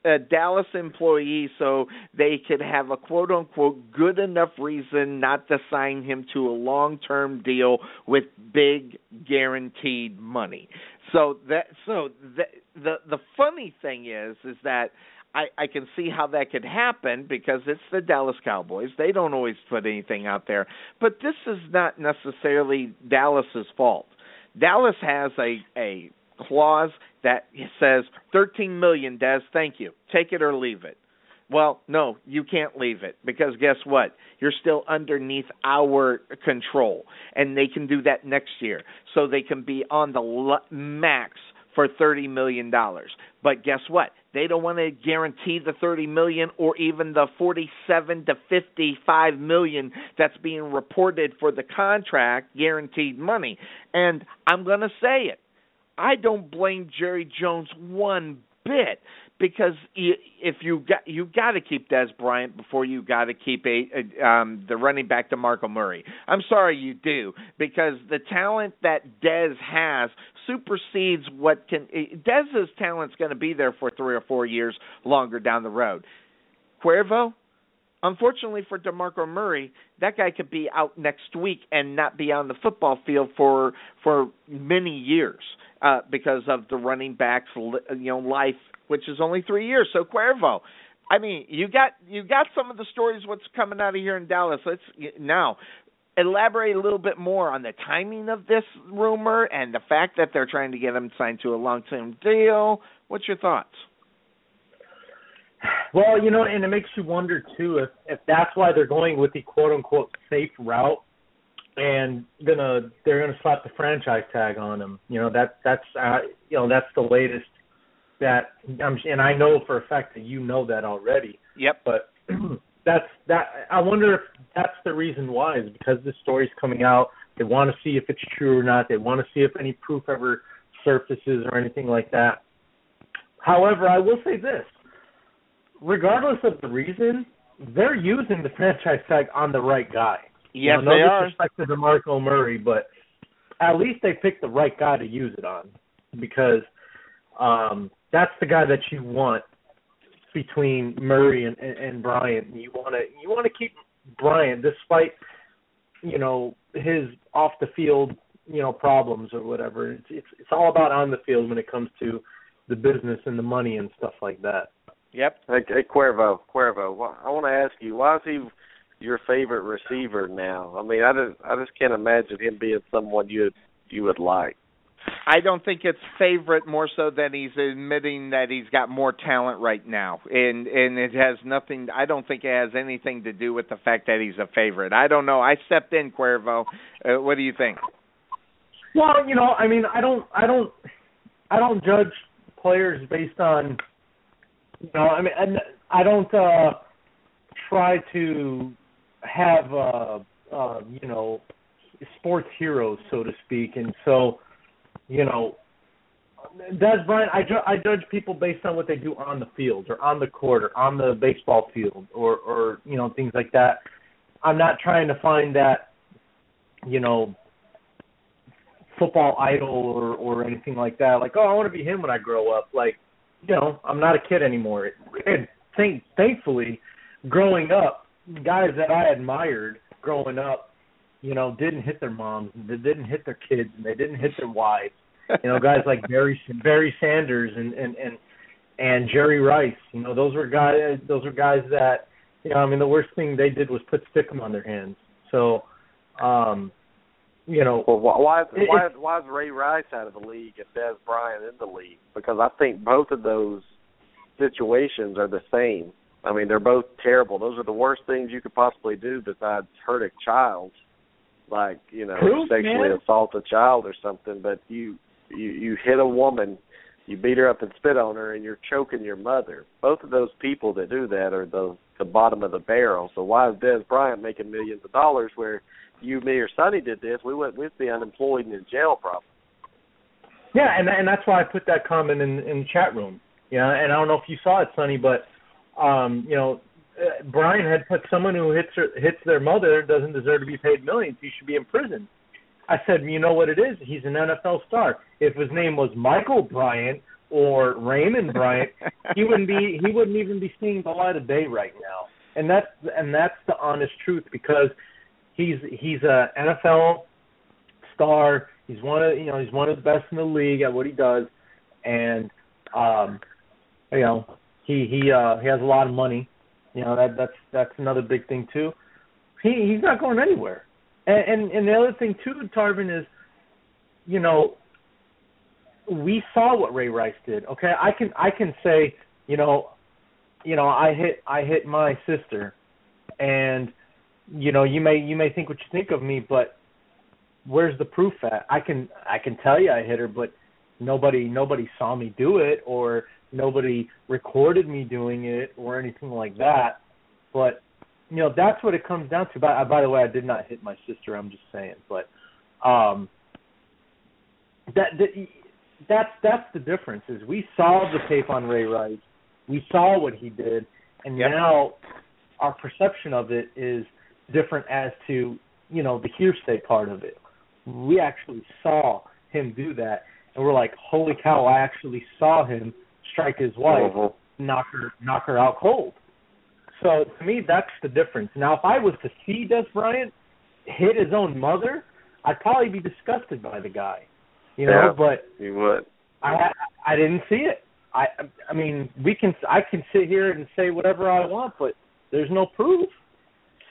a Dallas employee so they could have a quote unquote good enough reason not to sign him to a long term deal with big guaranteed money. So that so the the the funny thing is is that I, I can see how that could happen because it's the Dallas Cowboys. They don't always put anything out there. But this is not necessarily Dallas's fault. Dallas has a a clause that says 13 million Dez, thank you. Take it or leave it. Well, no, you can't leave it because guess what? You're still underneath our control and they can do that next year. So they can be on the max for 30 million dollars. But guess what? They don't want to guarantee the 30 million or even the 47 to 55 million that's being reported for the contract guaranteed money. And I'm going to say it. I don't blame Jerry Jones one bit because if you got you got to keep Dez Bryant before you got to keep a, um the running back to DeMarco Murray. I'm sorry you do because the talent that Dez has supersedes what can Dez's talent's going to be there for 3 or 4 years longer down the road. Cuervo, unfortunately for DeMarco Murray, that guy could be out next week and not be on the football field for for many years uh because of the running backs you know life which is only three years. So Cuervo, I mean, you got you got some of the stories what's coming out of here in Dallas. Let's now elaborate a little bit more on the timing of this rumor and the fact that they're trying to get him signed to a long-term deal. What's your thoughts? Well, you know, and it makes you wonder too if if that's why they're going with the quote unquote safe route and gonna they're gonna slap the franchise tag on him. You know that that's uh, you know that's the latest that I'm, and I know for a fact that you know that already. Yep. But [CLEARS THROAT] that's that. I wonder if that's the reason why is because this story's coming out. They want to see if it's true or not. They want to see if any proof ever surfaces or anything like that. However, I will say this: regardless of the reason, they're using the franchise tag on the right guy. Yes, you know, no they are. disrespect to DeMarco Murray, but at least they picked the right guy to use it on because um, that's the guy that you want between Murray and, and, and Bryant. You want to you want to keep Bryant despite you know his off the field you know problems or whatever. It's it's it's all about on the field when it comes to the business and the money and stuff like that. Yep. Hey, hey Cuervo, Cuervo, I want to ask you, why is he your favorite receiver now? I mean, I just I just can't imagine him being someone you you would like. I don't think it's favorite more so than he's admitting that he's got more talent right now, and and it has nothing. I don't think it has anything to do with the fact that he's a favorite. I don't know. I stepped in Cuervo. Uh, what do you think? Well, you know, I mean, I don't, I don't, I don't judge players based on, know, I mean, I don't uh try to have, uh, uh, you know, sports heroes, so to speak, and so, you know, Dez Bryant, I, ju- I judge people based on what they do on the field or on the court or on the baseball field or, or you know, things like that. I'm not trying to find that, you know, football idol or or anything like that. Like, oh, I want to be him when I grow up. Like, you know, I'm not a kid anymore. And thank thankfully, growing up, guys that I admired growing up, you know, didn't hit their moms, and they didn't hit their kids, and they didn't hit their wives. You know, guys like Barry Barry Sanders and and and and Jerry Rice. You know, those were guys. Those were guys that, you know, I mean, the worst thing they did was put stickum on their hands. So, um, you know, Well, wh- why It- why why is Ray Rice out of the league and Dez Bryant in the league? Because I think both of those situations are the same. I mean, they're both terrible. Those are the worst things you could possibly do besides hurt a child, like you know, Proof, sexually man. assault a child or something. But you you you hit a woman, you beat her up and spit on her, and you're choking your mother. Both of those people that do that are the the bottom of the barrel. So why is Dez Bryant making millions of dollars where you, me, or Sonny did this, we would we'd be unemployed and in jail probably. Yeah, and and that's why I put that comment in in the chat room. Yeah, and I don't know if you saw it, Sonny, but um, you know, uh, Brian had put someone who hits her, hits their mother doesn't deserve to be paid millions. He should be in prison. I said, you know what it is? He's an NFL star. If his name was Michael Bryant or Raymond Bryant, [LAUGHS] he wouldn't be he wouldn't even be seeing the light of day right now. And that's and that's the honest truth because he's he's a NFL star. He's one of you know he's one of the best in the league at what he does, and um, you know he he uh, he has a lot of money. You know that that's that's another big thing too. He he's not going anywhere. And and, and the other thing too, Tarvin is, you know, we saw what Ray Rice did. Okay, I can I can say you know, you know I hit I hit my sister, and you know you may you may think what you think of me, but where's the proof at? I can I can tell you I hit her, but nobody nobody saw me do it or nobody recorded me doing it or anything like that. But you know that's what it comes down to. By by the way, I did not hit my sister. I'm just saying, but um, that, that that's that's the difference. Is we saw the tape on Ray Rice, we saw what he did, and Yep. now our perception of it is different as to you know the hearsay part of it. We actually saw him do that, and we're like, holy cow! I actually saw him strike his wife, Mhm. knock her knock her out cold. So to me, that's the difference. Now, if I was to see Dez Bryant hit his own mother, I'd probably be disgusted by the guy, you know. Yeah. But You would. I I didn't see it. I I mean, we can I can sit here and say whatever I want, but there's no proof.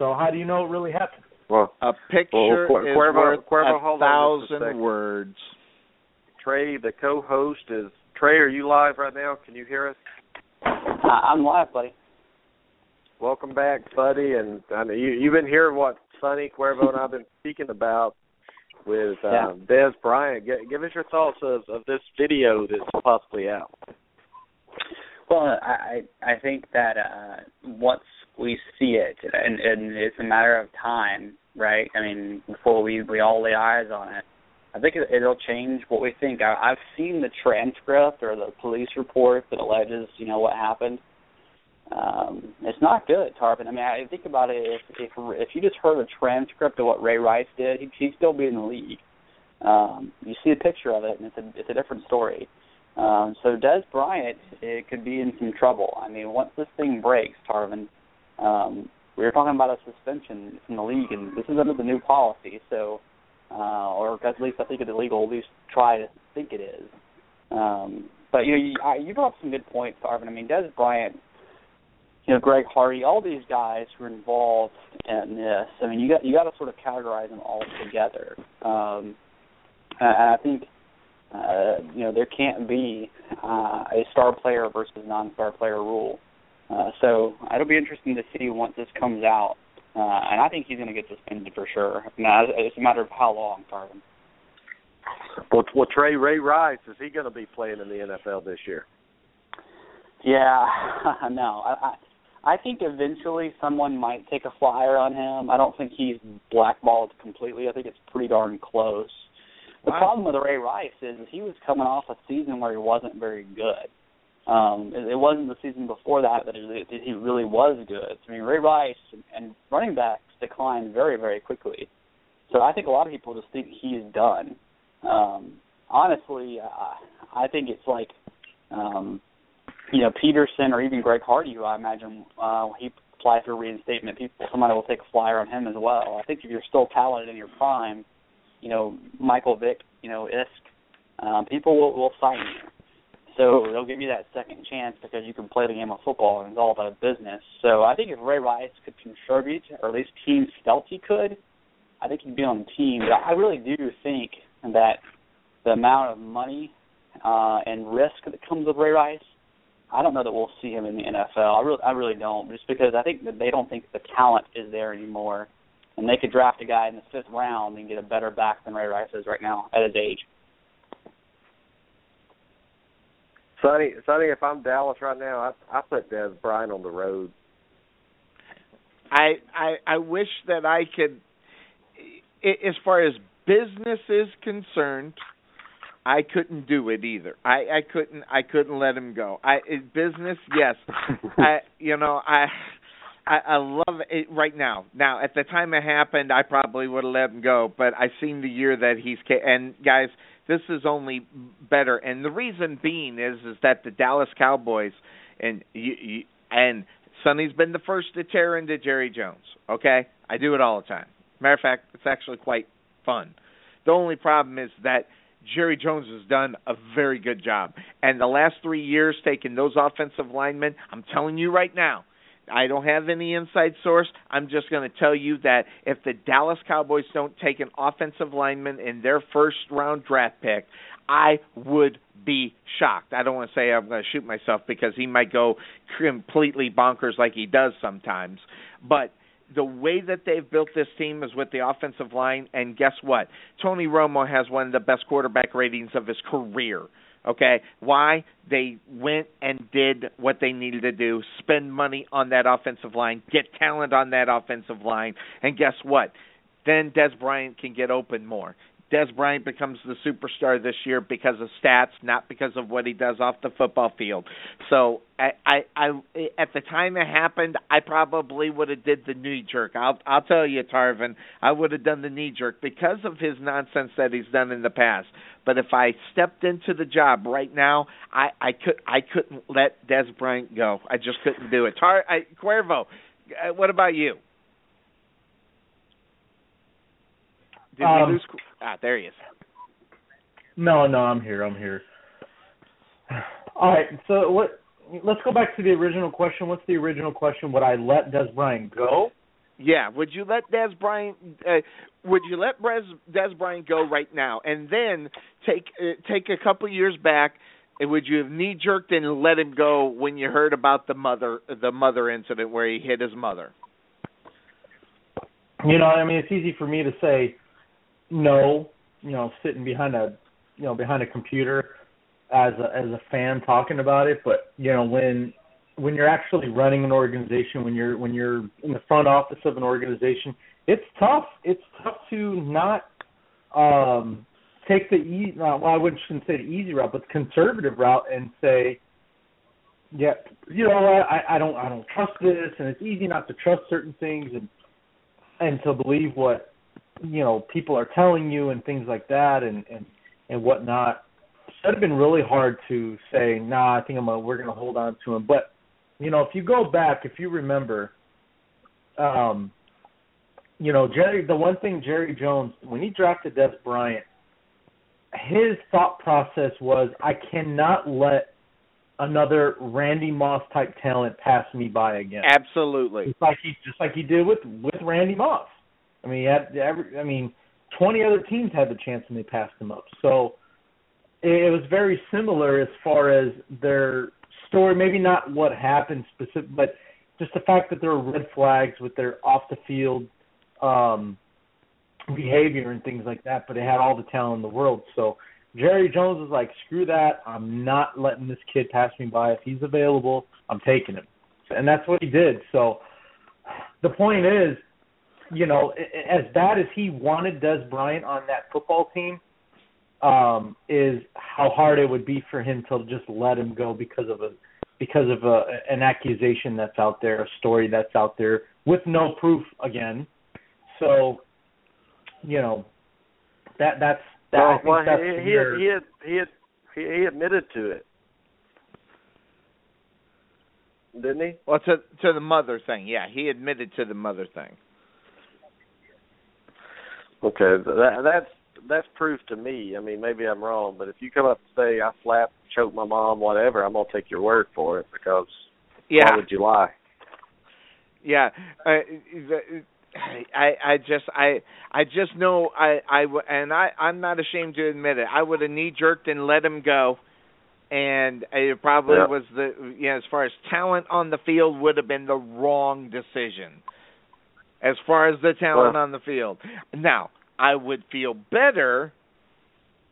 So how do you know it really happened? Well, A picture Well, Cuer- is Cuervo- worth Cuervo, a hold on just a words. Trey, the co-host is Trey. Are you live right now? Can you hear us? I- I'm live, buddy. Welcome back, buddy. And I know you you've been hearing what Sonny Cuervo and I've been [LAUGHS] speaking about with Yeah. um, Dez Bryant. G- give us your thoughts of, of this video that's possibly out. Well, I I I think that uh once we see it, and, and it's a matter of time right? I mean, before we we all lay eyes on it. I think it, it'll change what we think. I, I've seen the transcript or the police report that alleges, you know, what happened. Um, it's not good, Tarvin. I mean, I think about it. If if if you just heard a transcript of what Ray Rice did, he'd, he'd still be in the league. Um, you see a picture of it, and it's a it's a different story. Um, so Dez Bryant, it could be in some trouble. I mean, once this thing breaks, Tarvin, um, we were talking about a suspension from the league, and this is under the new policy. So, uh, or at least I think it's illegal. At least try to think it is. Um, but you know, you, you brought up some good points, Tarvin. I mean, Dez Bryant you know, Greg Hardy, all these guys who are involved in this. I mean, you got you got to sort of categorize them all together. Um, and I think uh, you know there can't be uh, a star player versus non-star player rule. Uh, so it'll be interesting to see once this comes out. Uh, and I think he's going to get suspended for sure. Now it's a matter of how long, Tarvin. Well, well, Trey Ray Rice is he going to be playing in the NFL this year? Yeah, [LAUGHS] no. I, I I think eventually someone might take a flyer on him. I don't think he's blackballed completely. I think it's pretty darn close. The wow. problem with Ray Rice is he was coming off a season where he wasn't very good. Um, it, it wasn't the season before that that he really was good. I mean, Ray Rice and, and running backs decline very, very quickly. So I think a lot of people just think he's done. Um, honestly, uh, I think it's like um, you know Peterson or even Greg Hardy, who I imagine uh, he applies for reinstatement, people somebody will take a flyer on him as well. I think if you're still talented in your prime, you know Michael Vick, you know Isk, um, people will, will sign you. So they'll give you that second chance because you can play the game of football and it's all about business. So I think if Ray Rice could contribute, or at least teams felt could, I think he'd be on the team. But I really do think that the amount of money uh, and risk that comes with Ray Rice I don't know that we'll see him in the NFL. I really, I really don't, just because I think that they don't think the talent is there anymore, and they could draft a guy in the fifth round and get a better back than Ray Rice is right now at his age. Sonny, Sonny, if I'm Dallas right now, I I put Dez Bryant on the road. I I I wish that I could. As far as business is concerned, I couldn't do it either. I I couldn't I couldn't let him go. I business, yes. [LAUGHS] I you know I. I, I love it right now. Now, at the time it happened, I probably would have let him go, but I've seen the year that he's ca- and guys, this is only better. And the reason being is is that the Dallas Cowboys and you, you and Sonny's been the first to tear into Jerry Jones. Okay, I do it all the time. Matter of fact, it's actually quite fun. The only problem is that Jerry Jones has done a very good job. And the last three years, taking those offensive linemen, I'm telling you right now, I don't have any inside source. I'm just going to tell you that if the Dallas Cowboys don't take an offensive lineman in their first round draft pick, I would be shocked. I don't want to say I'm going to shoot myself because he might go completely bonkers like he does sometimes. But the way that they've built this team is with the offensive line, and guess what? Tony Romo has one of the best quarterback ratings of his career. Okay, why they went and did what they needed to do, spend money on that offensive line, get talent on that offensive line, and guess what? Then Dez Bryant can get open more. Dez Bryant becomes the superstar this year because of stats, not because of what he does off the football field. So I, I, I at the time it happened, I probably would have did the knee jerk. I'll, I'll tell you, Tarvin, I would have done the knee jerk because of his nonsense that he's done in the past. But if I stepped into the job right now, I, I could, I couldn't let Dez Bryant go. I just couldn't do it. Tar, I, Cuervo, uh, what about you? Did um, we lose? Ah, there he is. No, no, I'm here. I'm here. [SIGHS] All right. So what? Let's go back to the original question. What's the original question? Would I let Dez Bryant go? Yeah. Would you let Dez Bryant? Uh, would you let Dez, Dez Bryant go right now, and then take uh, take a couple years back? And would you have knee jerked and let him go when you heard about the mother the mother incident where he hit his mother? You know, I mean, it's easy for me to say no, you know, sitting behind a you know behind a computer as a as a fan talking about it, but you know when when you're actually running an organization, when you're when you're in the front office of an organization, it's tough. It's tough to not um take the easy. Well, I wouldn't shouldn't say the easy route, but the conservative route, and say, yeah, you know? I, I don't I don't trust this, and it's easy not to trust certain things, and and to believe what you know people are telling you and things like that, and and and whatnot. So it'd have been really hard to say, nah, I think I'm gonna, we're going to hold on to him. But you know, if you go back, if you remember, um, you know, Jerry, the one thing Jerry Jones, when he drafted Dez Bryant, his thought process was, I cannot let another Randy Moss type talent pass me by again. Absolutely. Just like he just like he did with with Randy Moss. I mean, had every, I mean, twenty other teams had the chance and they passed him up. So it was very similar as far as their story. Maybe not what happened specific, but just the fact that there were red flags with their off the field um behavior and things like that. But they had all the talent in the world. So Jerry Jones was like, "Screw that! I'm not letting this kid pass me by. If he's available, I'm taking him." And that's what he did. So the point is, you know, as bad as he wanted Dez Bryant on that football team, um, is how hard it would be for him to just let him go because of a because of a, an accusation that's out there, a story that's out there with no proof again. So, you know, that that's that, well, I think well that's he, he, where, he had he had he, he admitted to it, didn't he? Well, to to the mother thing, yeah, he admitted to the mother thing. Okay, that that's that's proof to me. I mean, maybe I'm wrong, but if you come up and say I slapped, choked my mom, whatever, I'm gonna take your word for it because Yeah, why would you lie? yeah. Uh, the, I I just I I just know I I and I I'm not ashamed to admit it. I would have knee jerked and let him go, and it probably Yeah. was the you know as far as talent on the field would have been the wrong decision. As far as the talent Well- on the field, now I would feel better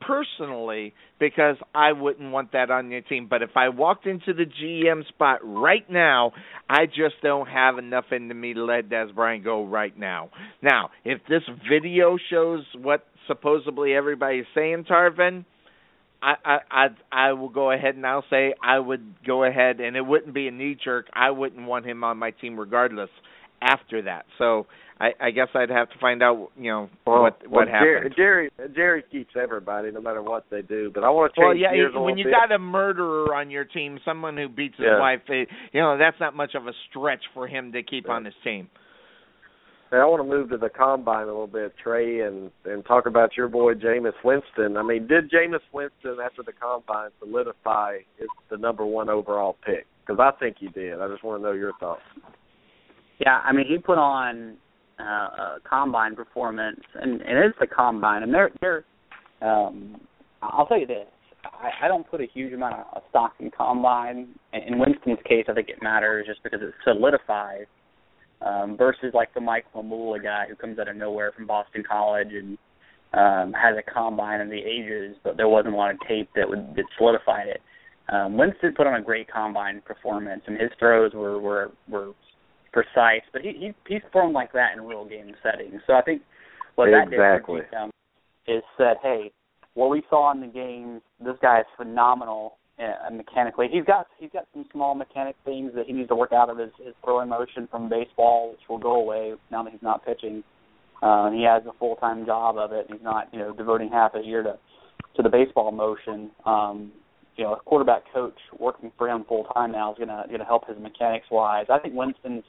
personally because I wouldn't want that on your team. But if I walked into the GM spot right now, I just don't have enough into me to let Dez Bryant go right now. Now, if this video shows what supposedly everybody's saying, Tarvin, I, I I I will go ahead and I'll say I would go ahead and it wouldn't be a knee jerk. I wouldn't want him on my team regardless after that. So I, I guess I'd have to find out, you know, Well, what well, what happened. Jerry, Jerry Jerry keeps everybody, no matter what they do. But I want to Well, change yeah, gears when you bit. got a murderer on your team, someone who beats his Yeah. wife, you know, that's not much of a stretch for him to keep on his team. Hey, I want to move to the combine a little bit, Trey, and and talk about your boy Jameis Winston. I mean, did Jameis Winston after the combine solidify as the number one overall pick? Because I think he did. I just want to know your thoughts. Yeah, I mean he put on uh, a combine performance, and, and it's the combine, and they're they're. Um, I'll tell you this: I, I don't put a huge amount of stock in combine. In in Winston's case, I think it matters just because it solidifies um, versus like the Mike Mamula guy who comes out of nowhere from Boston College and um, has a combine in the ages, but there wasn't a lot of tape that would that solidified it. Um, Winston put on a great combine performance, and his throws were were were precise, but he he he's thrown like that in real game settings. So I think what that did for him is said, hey, what we saw in the games, this guy is phenomenal uh, mechanically. He's got he's got some small mechanic things that he needs to work out of his, his throwing motion from baseball, which will go away now that he's not pitching. Uh, and he has a full time job of it. He's not you know devoting half a year to to the baseball motion. Um, you know, a quarterback coach working for him full time now is gonna gonna help his mechanics wise. I think Winston's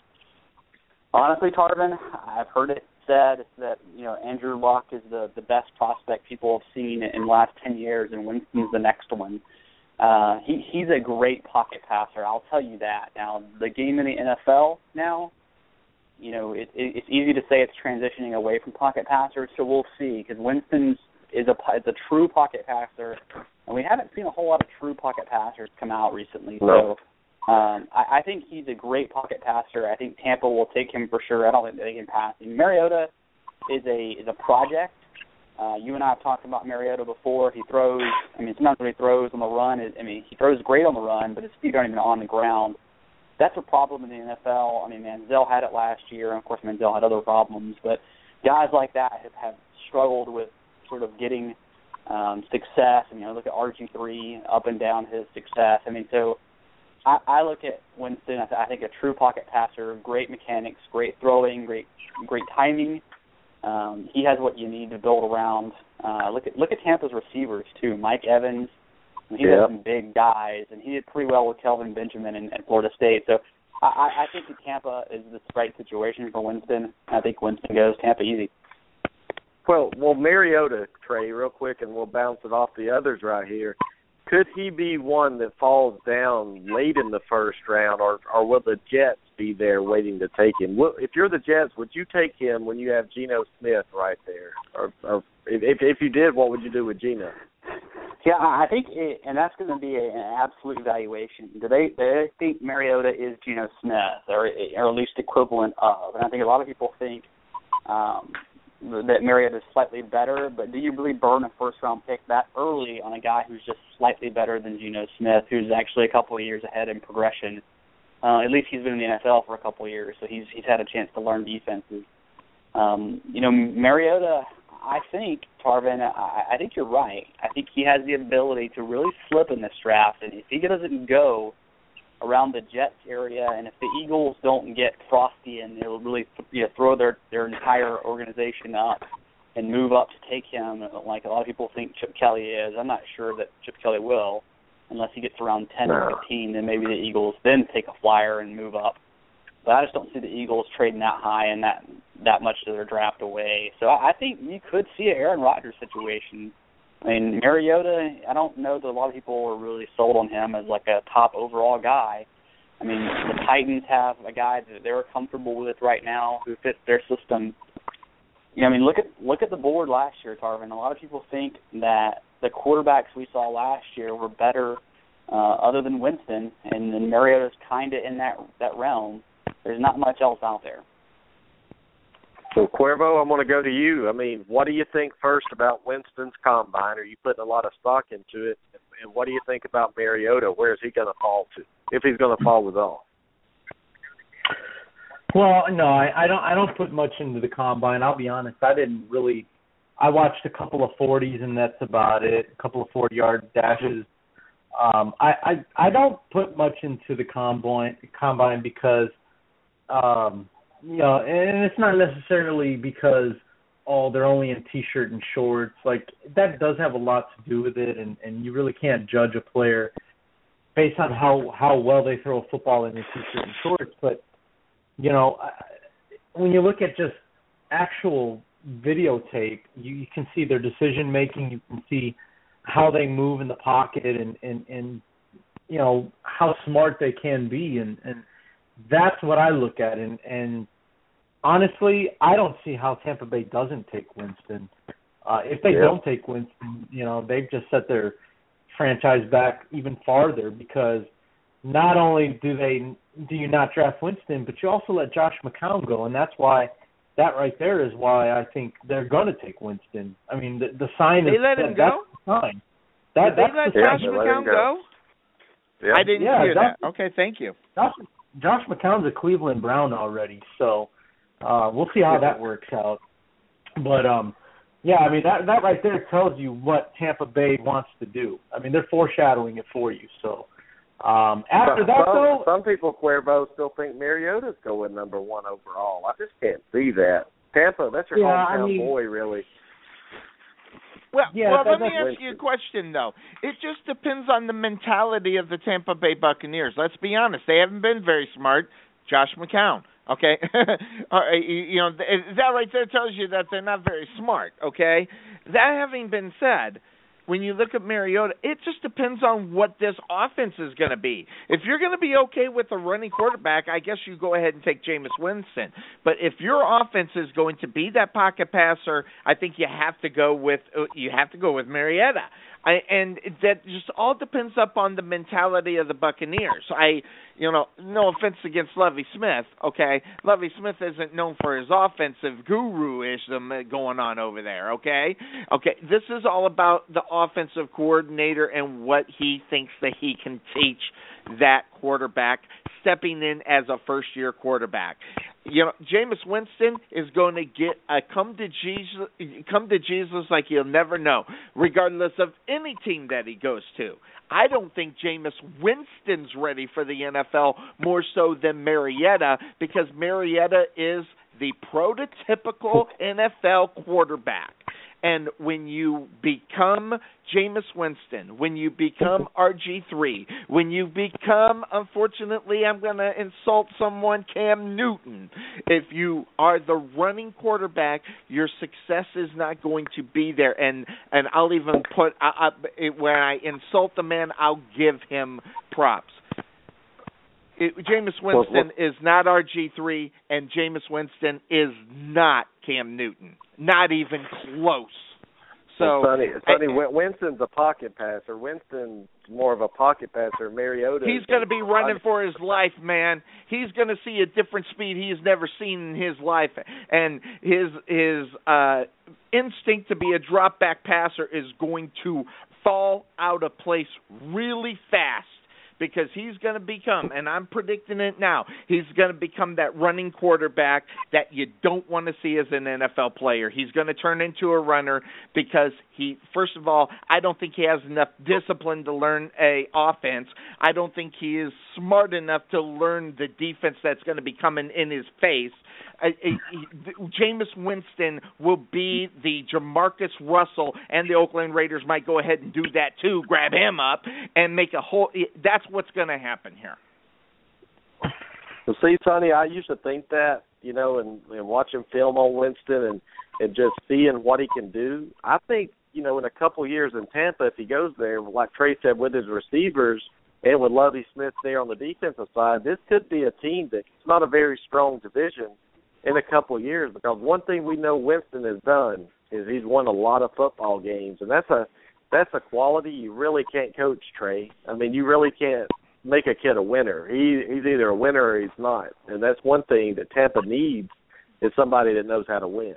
honestly, Tarvin, I've heard it said that you know Andrew Luck is the the best prospect people have seen in the last ten years, and Winston's the next one. Uh, he he's a great pocket passer. I'll tell you that. Now the game in the NFL now, you know, it, it it's easy to say it's transitioning away from pocket passers. So we'll see because Winston's is a is a true pocket passer, and we haven't seen a whole lot of true pocket passers come out recently. No. So um, I, I think he's a great pocket passer. I think Tampa will take him for sure. I don't think they can pass him. Mariota is a is a project. Uh, you and I have talked about Mariota before. He throws. I mean, sometimes when he throws on the run, it, I mean, he throws great on the run, but his feet aren't even on the ground. That's a problem in the NFL. I mean, Manziel had it last year, and of course, Manziel had other problems. But guys like that have, have struggled with sort of getting um, success. Mean, you know, look at RG three up and down his success. I mean, so I, I look at Winston. I, th- I think a true pocket passer, great mechanics, great throwing, great great timing. Um, he has what you need to build around. Uh, look at look at Tampa's receivers too. Mike Evans. He Yeah. has some big guys, and he did pretty well with Kelvin Benjamin in, in Florida State. So I, I think that Tampa is the right situation for Winston. I think Winston goes Tampa easy. Well, well, Mariota, Trey, real quick, and we'll bounce it off the others right here. Could he be one that falls down late in the first round, or or will the Jets be there waiting to take him? If you're the Jets, would you take him when you have Geno Smith right there, or, or if if you did, what would you do with Geno? Yeah, I I think, it, and that's going to be an absolute evaluation. Do they, they think Mariota is Geno Smith, or or at least equivalent of? And I think a lot of people think um, that Mariota is slightly better. But do you really burn a first round pick that early on a guy who's just slightly better than Geno Smith, who's actually a couple of years ahead in progression? Uh, at least he's been in the NFL for a couple of years, so he's he's had a chance to learn defenses. Um, you know, Mariota, I think Tarvin, I, I think you're right. I think he has the ability to really slip in this draft, and if he doesn't go around the Jets area, and if the Eagles don't get frosty and they'll really you know, throw their their entire organization up and move up to take him, like a lot of people think Chip Kelly is, I'm not sure that Chip Kelly will, unless he gets around 10 or 15. Then maybe the Eagles then take a flyer and move up. But I just don't see the Eagles trading that high and that that much of their draft away. So I I think you could see an Aaron Rodgers situation. I mean, Mariota, I don't know that a lot of people are really sold on him as like a top overall guy. I mean, the Titans have a guy that they're comfortable with right now who fits their system. You know, I mean, look at look at the board last year, Tarvin. A lot of people think that the quarterbacks we saw last year were better, uh, other than Winston, and then Mariota's kind of in that that realm. There's not much else out there. So Cuervo, I'm going to go to you. I mean, what do you think first about Winston's combine? Are you putting a lot of stock into it? And what do you think about Mariota? Where is he going to fall to, if he's going to fall at all? Well, no, I, I don't. I don't put much into the combine. I'll be honest. I didn't really. I watched a couple of forties, and that's about it. A couple of forty-yard dashes. Um, I, I I don't put much into the combine combine because, um, you know, and it's not necessarily because oh they're only in t-shirt and shorts. Like that does have a lot to do with it, and and you really can't judge a player based on how how well they throw a football in their t-shirt and shorts. But you know, when you look at just actual videotape, you, you can see their decision making. You can see how they move in the pocket, and and and you know how smart they can be, and and that's what I look at. And and honestly, I don't see how Tampa Bay doesn't take Winston. Uh, if they Yeah. don't take Winston, you know they've just set their franchise back even farther because not only do they do you not draft Winston, but you also let Josh McCown go, and that's why that right there is why I think they're going to take Winston. I mean, the the sign They is let that, him that's go? the sign. That Did they let the Josh they let McCown him go? go. Yeah. I didn't Yeah, hear Josh- that. Okay, thank you. Josh Josh McCown's a Cleveland Brown already, so uh we'll see how that works out. But um yeah, I mean that that right there tells you what Tampa Bay wants to do. I mean they're foreshadowing it for you. So um after that some, though some people, Cuervo, still think Mariota's going number one overall. I just can't see that. Tampa, that's your Yeah, I hometown mean- boy, really. Well, Yeah, well, let me ask you a question though. It just depends on the mentality of the Tampa Bay Buccaneers. Let's be honest; they haven't been very smart. Josh McCown, okay, [LAUGHS] right, you, you know th- that right there tells you that they're not very smart. Okay. That having been said, when you look at Mariota, it just depends on what this offense is going to be. If you're going to be okay with a running quarterback, I guess you go ahead and take Jameis Winston. But if your offense is going to be that pocket passer, I think you have to go with uh, you have to go with Mariota. I, and that just all depends upon the mentality of the Buccaneers. I, you know, no offense against Lovie Smith, okay? Lovie Smith isn't known for his offensive guru-ism uh, going on over there, okay? Okay, this is all about the offensive coordinator and what he thinks that he can teach that quarterback stepping in as a first-year quarterback. You know, Jameis Winston is going to get a come to Jesus, come to Jesus like you'll never know, regardless of any team that he goes to. I don't think Jameis Winston's ready for the NFL more so than Mariota because Mariota is the prototypical NFL quarterback. And when you become Jameis Winston, when you become [LAUGHS] RG3, when you become, unfortunately, I'm going to insult someone, Cam Newton, if you are the running quarterback, your success is not going to be there. And and I'll even put I, I, when I insult the man, I'll give him props. It, Jameis Winston is not RG3, and Jameis Winston is not Cam Newton. Not even close. So, Sonny, Sonny Winston's a pocket passer. Winston's more of a pocket passer. Mariota. He's going to be running for his life, man. He's going to see a different speed he's never seen in his life, and his his uh instinct to be a drop back passer is going to fall out of place really fast because he's going to become, and I'm predicting it now, he's going to become that running quarterback that you don't want to see as an NFL player. He's going to turn into a runner because he, first of all, I don't think he has enough discipline to learn a offense. I don't think he is smart enough to learn the defense that's going to be coming in his face. Jameis Winston will be the JaMarcus Russell, and the Oakland Raiders might go ahead and do that too, grab him up and make a whole. That's what's going to happen here. Well, see, Sonny, I used to think that, you know, and, and watching film on Winston and and just seeing what he can do. I think, you know, in a couple years in Tampa, if he goes there, like Trey said, with his receivers and with Lovie Smith there on the defensive side, this could be a team that it's not a very strong division in a couple of years because one thing we know Winston has done is he's won a lot of football games and that's a that's a quality you really can't coach Trey. I mean you really can't make a kid a winner. He he's either a winner or he's not. And that's one thing that Tampa needs is somebody that knows how to win.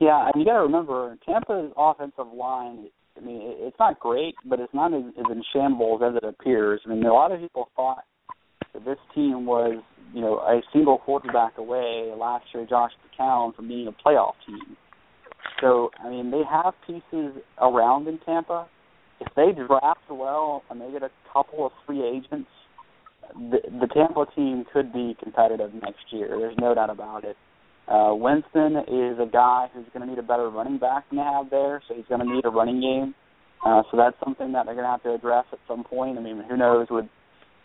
Yeah, and you got to remember Tampa's offensive line. I mean, it's not great, but it's not as, as in shambles as it appears. I mean, a lot of people thought that this team was you know, a single quarterback away last year, Josh McCown, from being a playoff team. So, I mean, they have pieces around in Tampa. If they draft well and they get a couple of free agents, the, the Tampa team could be competitive next year. There's no doubt about it. Uh, Winston is a guy who's going to need a better running back than they have there, so he's going to need a running game. Uh, so that's something that they're going to have to address at some point. I mean, who knows with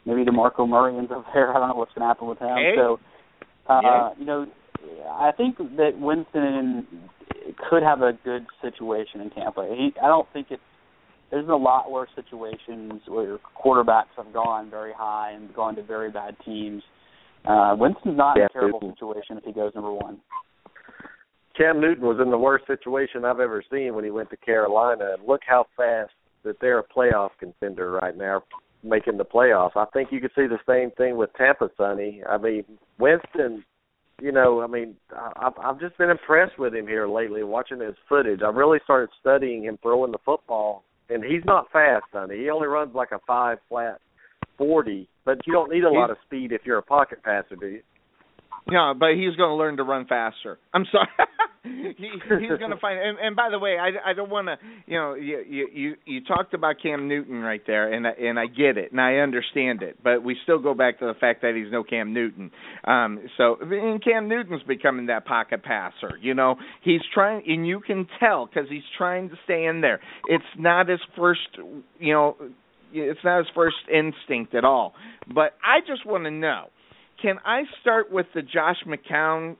maybe DeMarco Murray ends up there. [LAUGHS] I don't know what's going to happen with him. Hey. So, uh, yeah. you know, I think that Winston could have a good situation in Tampa. He, I don't think it's. There's been a lot worse situations where quarterbacks have gone very high and gone to very bad teams. Uh, Winston's not yeah, in a terrible Newton. situation if he goes number one. Cam Newton was in the worst situation I've ever seen when he went to Carolina. And look how fast that they're a playoff contender right now making the playoffs. I think you could see the same thing with Tampa, Sonny. I mean, Winston, you know, I mean, I, I've just been impressed with him here lately, watching his footage. I really started studying him throwing the football, and he's not fast, Sonny. He only runs like a five flat forty, but you don't need a lot of speed if you're a pocket passer, do you? Yeah, but he's going to learn to run faster. I'm sorry. [LAUGHS] he, he's going to find. And, and by the way, I, I don't want to. You know, you you you talked about Cam Newton right there, and and I get it, and I understand it, but we still go back to the fact that he's no Cam Newton. Um, so and Cam Newton's becoming that pocket passer. You know, he's trying, and you can tell because he's trying to stay in there. It's not his first. You know, it's not his first instinct at all. But I just want to know can I start with the Josh McCown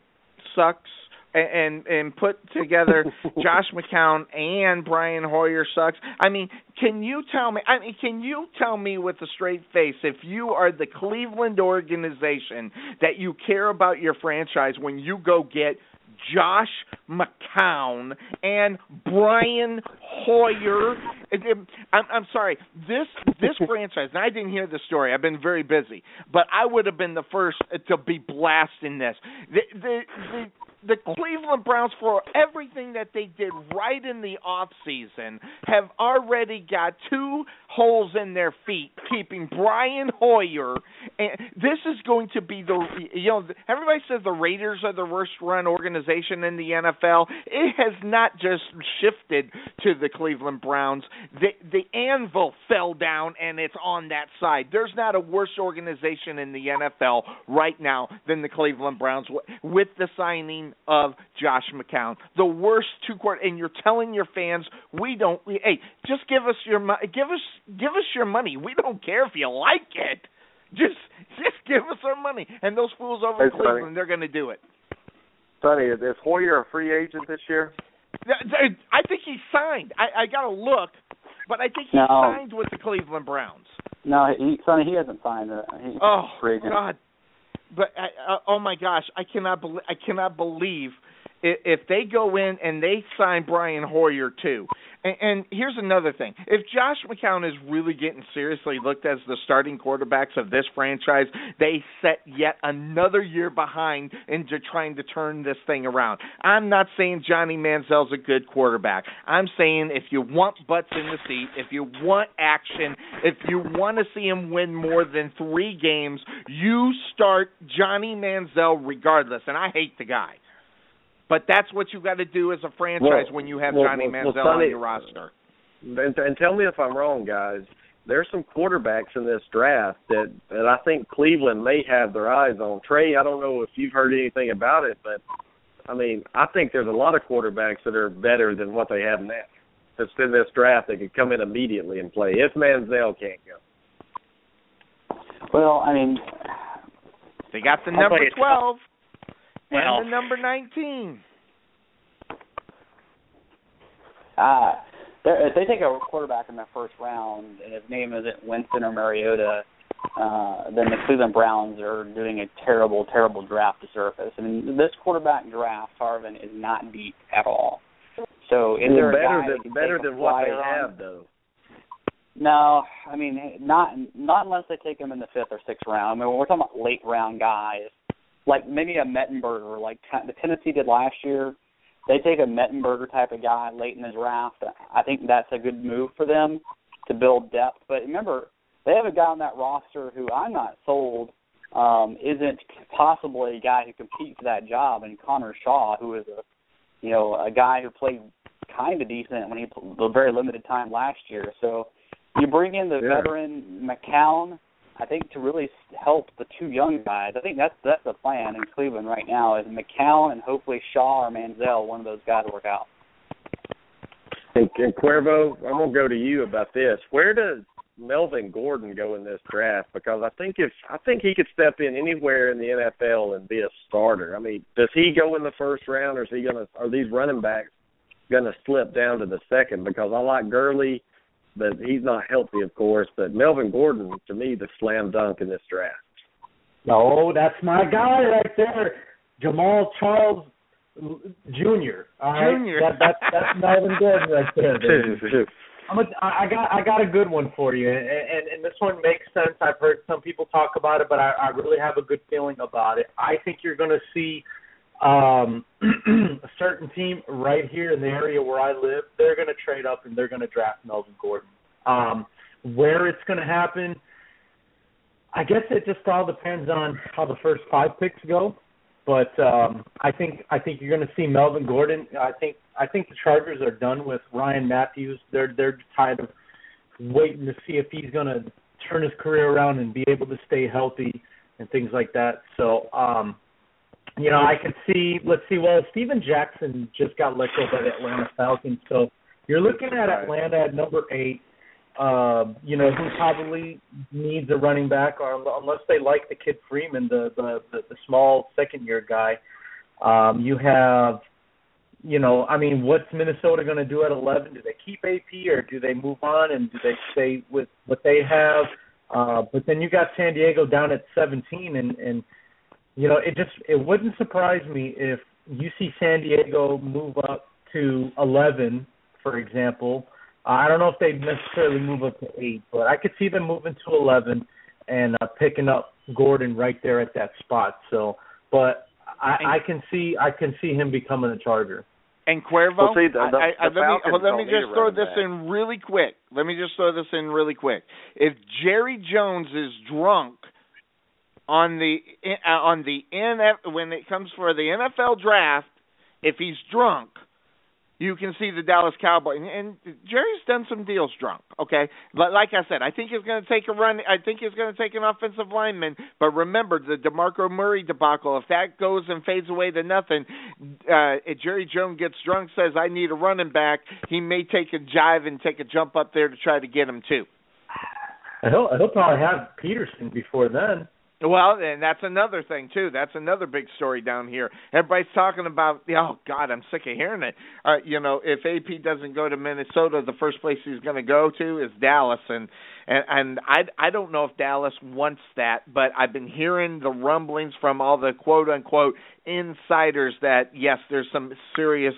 sucks and and put together [LAUGHS] Josh McCown and Brian Hoyer sucks? I mean, can you tell me? I mean, can you tell me with a straight face if you are the Cleveland organization that you care about your franchise when you go get Josh McCown and Brian Hoyer. I'm, I'm sorry. This this [LAUGHS] franchise, and I didn't hear the story. I've been very busy, but I would have been the first to be blasting this. The the the, the Cleveland Browns, for everything that they did right in the off season, have already got two holes in their feet keeping Brian Hoyer, and this is going to be the you know everybody says the Raiders are the worst run organization in the NFL. It has not just shifted to the Cleveland Browns. The the anvil fell down and it's on that side. There's not a worse organization in the NFL right now than the Cleveland Browns with the signing of Josh McCown. The worst two quarter and you're telling your fans we don't We, hey, just give us your give us give us your money. We don't care if you like it. Just just give us our money. And those fools over in Cleveland, they're going to do it. Sonny, is Hoyer a free agent this year? I think he's signed. I, I got to look, but I think he no. signed with the Cleveland Browns. No, he, Sonny, he hasn't signed. Uh, he's oh free agent. God! But I, uh, oh my gosh, I cannot believe I cannot believe if they go in and they sign Brian Hoyer too. And, and here's another thing: if Josh McCown is really getting seriously looked as the starting quarterbacks of this franchise, they set yet another year behind into trying to turn this thing around. I'm not saying Johnny Manziel's a good quarterback. I'm saying if you want butts in the seat, if you want action, if you want to see him win more than three games, you start Johnny Manziel regardless. And I hate the guy. But that's what you've got to do as a franchise well, when you have well, Johnny well, Manziel Sonny, on your roster. And, and tell me if I'm wrong, guys. There's some quarterbacks in this draft that that I think Cleveland may have their eyes on. Trey, I don't know if you've heard anything about it, but I mean, I think there's a lot of quarterbacks that are better than what they have now. That's in this draft that could come in immediately and play if Manziel can't go. Well, I mean, they got the number twelve well, and the number nineteen. Uh, if they take a quarterback in the first round and his name isn't Winston or Mariota, uh, then the Cleveland Browns are doing a terrible, terrible draft to surface. I mean, this quarterback draft, Harvin, is not deep at all. So is well, there better a guy than better than what they have though? No, I mean not not unless they take him in the fifth or sixth round. I mean, we're talking about late round guys, like maybe a Mettenberger, like the Tennessee did last year they take a Mettenberger type of guy late in the draft, I think that's a good move for them to build depth. But remember, they have a guy on that roster who I'm not sold um, isn't possibly a guy who competes for that job, and Connor Shaw, who is a you know a guy who played kind of decent when he the very limited time last year. So you bring in the yeah. veteran McCown I think to really help the two young guys, I think that's that's the plan in Cleveland right now is McCown and hopefully Shaw or Manziel, one of those guys work out. And, Cuervo, I'm gonna go to you about this. Where does Melvin Gordon go in this draft? Because I think if I think he could step in anywhere in the NFL and be a starter. I mean, does he go in the first round, or is he gonna? Are these running backs gonna slip down to the second? Because I like Gurley but he's not healthy, of course. But Melvin Gordon, to me, the slam dunk in this draft. No, that's my guy right there, Jamaal Charles Jr. All right? Junior. That, that, that's Melvin Gordon right there. Baby. [LAUGHS] I'm a, I got I got a good one for you, and, and and this one makes sense. I've heard some people talk about it, but I, I really have a good feeling about it. I think you're going to see um, [CLEARS THROAT] a certain team right here in the area where I live, they're going to trade up and they're going to draft Melvin Gordon. Um, where it's going to happen, I guess it just all depends on how the first five picks go. But um, I think I think you're going to see Melvin Gordon. I think I think the Chargers are done with Ryan Mathews. They're they're tired of waiting to see if he's going to turn his career around and be able to stay healthy and things like that. So um, you know, I could see. Let's see. Well, Steven Jackson just got let go by the Atlanta Falcons, so you're looking at Atlanta at number eight. Um, you know, who probably needs a running back, or unless they like the kid Freeman, the the the, the small second year guy. Um, you have, you know, I mean, what's Minnesota going to do at 11? Do they keep AP or do they move on and do they stay with what they have? Uh, but then you got San Diego down at 17, and and you know, it just it wouldn't surprise me if you see San Diego move up to 11, for example. Uh, I don't know if they necessarily move up to eight, but I could see them moving to 11 and uh, picking up Gordon right there at that spot. So, but I, I can see I can see him becoming a Charger. And Cuervo, Well, see, the- the- I, I, the let me well, let me just throw this back. in really quick. Let me just throw this in really quick. If Jerry Jones is drunk on the uh, on the NF when it comes for the NFL draft, if he's drunk, you can see the Dallas Cowboys. And, and Jerry's done some deals drunk. Okay, but like I said, I think he's going to take a run. I think he's going to take an offensive lineman. But remember the DeMarco Murray debacle. If that goes and fades away to nothing, uh, if Jerry Jones gets drunk, says I need a running back, he may take a jive and take a jump up there to try to get him too. He'll he'll probably have Peterson before then. Well, and that's another thing too. That's another big story down here. Everybody's talking about. Oh God, I'm sick of hearing it. Uh, you know, if AP doesn't go to Minnesota, the first place he's going to go to is Dallas, and and and I I don't know if Dallas wants that, but I've been hearing the rumblings from all the quote unquote insiders that yes, there's some serious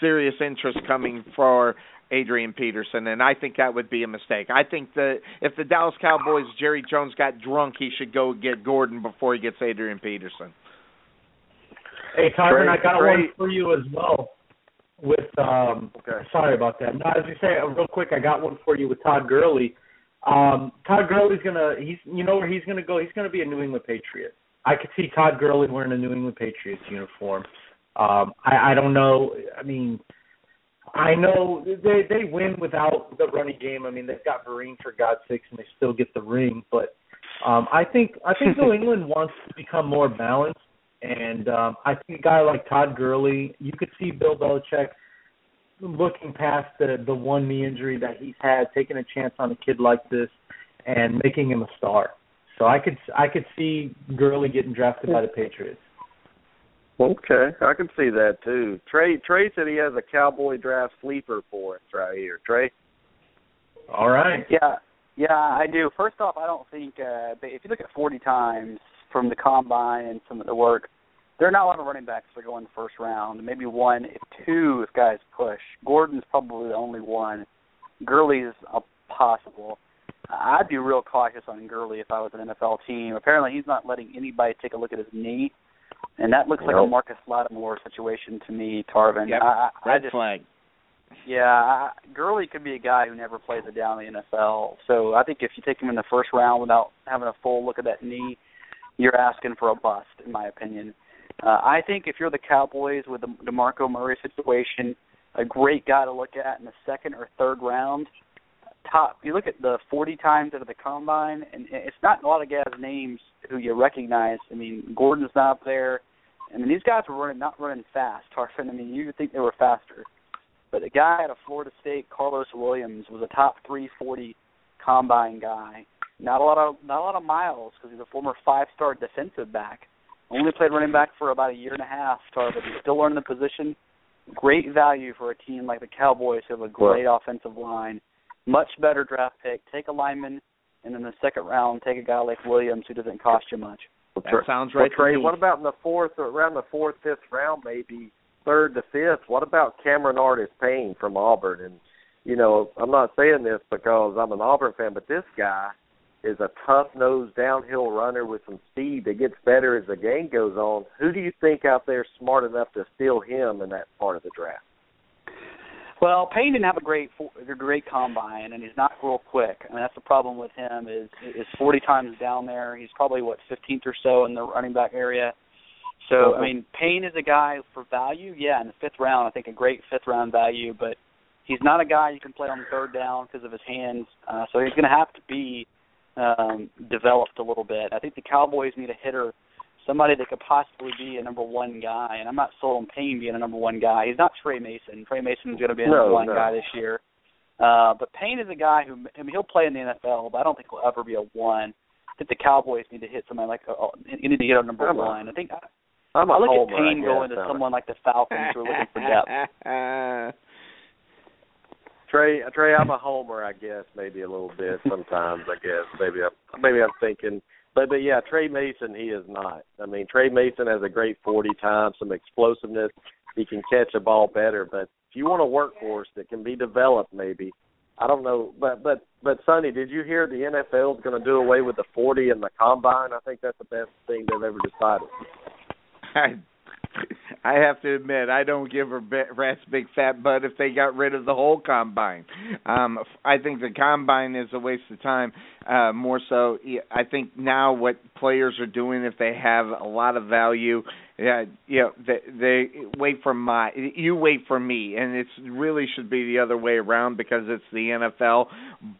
serious interest coming for Adrian Peterson, and I think that would be a mistake. I think that if the Dallas Cowboys Jerry Jones got drunk, he should go get Gordon before he gets Adrian Peterson. Hey, Tyron, I got Great. one for you as well. With um, Okay. sorry about that. No, as you say, uh, real quick, I got one for you with Todd Gurley. Um, Todd Gurley's gonna, he's, you know where he's gonna go? He's gonna be a New England Patriot. I could see Todd Gurley wearing a New England Patriots uniform. Um, I, I don't know. I mean, I know they they win without the running game. I mean, they've got Vereen for God's sakes, and they still get the ring. But um, I think I think New [LAUGHS] England wants to become more balanced, and um, I think a guy like Todd Gurley, you could see Bill Belichick looking past the the one knee injury that he's had, taking a chance on a kid like this, and making him a star. So I could I could see Gurley getting drafted by the Patriots. Okay, I can see that too. Trey Trey said he has a cowboy draft sleeper for us right here. Trey. All right. Yeah, yeah, I do. First off, I don't think uh, but if you look at 40 times from the combine and some of the work, there are not a lot of running backs that go in the first round. Maybe one, if two, if guys push. Gordon's probably the only one. Gurley's a possible. I'd be real cautious on Gurley if I was an NFL team. Apparently, he's not letting anybody take a look at his knee, and that looks like a Marcus Lattimore situation to me, Tarvin. Yep. I, I, I Red just, flag. yeah, I, Gurley could be a guy who never plays a down in the NFL. So I think if you take him in the first round without having a full look at that knee, you're asking for a bust, in my opinion. Uh, I think if you're the Cowboys with the DeMarco Murray situation, a great guy to look at in the second or third round. Top, you look at the 40 times out of the combine, and it's not a lot of guys' names who you recognize. I mean, Gordon's not up there. I mean, these guys were running not running fast. Tarvin, I mean, you would think they were faster. But the guy out of Florida State, Carlos Williams, was a top 340 combine guy. Not a lot of not a lot of miles because he's a former five-star defensive back. Only played running back for about a year and a half, Tar, but he's still learning the position. Great value for a team like the Cowboys who have a great offensive line. Much better draft pick. Take a lineman, and in the second round, take a guy like Williams who doesn't cost you much. Well, That Trey- sounds well, right to Trey, me. what about in the fourth, or around the fourth, fifth round, maybe third to fifth? What about Cameron Artis Payne from Auburn? And you know, I'm not saying this because I'm an Auburn fan, but this guy is a tough nosed downhill runner with some speed that gets better as the game goes on. Who do you think out there smart enough to steal him in that part of the draft? Well, Payne didn't have a great a great combine, and he's not real quick. I mean, that's the problem with him is is 40 times down there. He's probably what 15th or so in the running back area. So I mean, Payne is a guy for value. Yeah, in the fifth round, I think a great fifth round value, but he's not a guy you can play on third down because of his hands. Uh, so he's going to have to be um, developed a little bit. I think the Cowboys need a hitter, somebody that could possibly be a number one guy. And I'm not sold on Payne being a number one guy. He's not Tre Mason. Tre Mason's going to be a No, number one no. guy this year. Uh, but Payne is a guy who I mean, he'll play in the NFL, but I don't think he'll ever be a one. I think the Cowboys need to hit somebody like a, you need to get a number I'm one. I think I'm a I look homer, at Payne I going to I'm a- someone like the Falcons who are looking for depth. [LAUGHS] Trey, Trey, I'm a homer, I guess, maybe a little bit sometimes. I guess maybe I'm maybe I'm thinking, but but yeah, Tre Mason, he is not. I mean, Tre Mason has a great 40 times, some explosiveness. He can catch a ball better, but if you want a workhorse that can be developed, maybe I don't know. But but but Sonny, did you hear the NFL is going to do away with the 40 and the combine? I think that's the best thing they've ever decided. I, [LAUGHS] [LAUGHS] I have to admit, I don't give a rat's big fat butt if they got rid of the whole combine. Um, I think the combine is a waste of time. Uh, more so, I think now what players are doing, if they have a lot of value, yeah, you know, they, they wait for my, you wait for me, and it really should be the other way around because it's the NFL.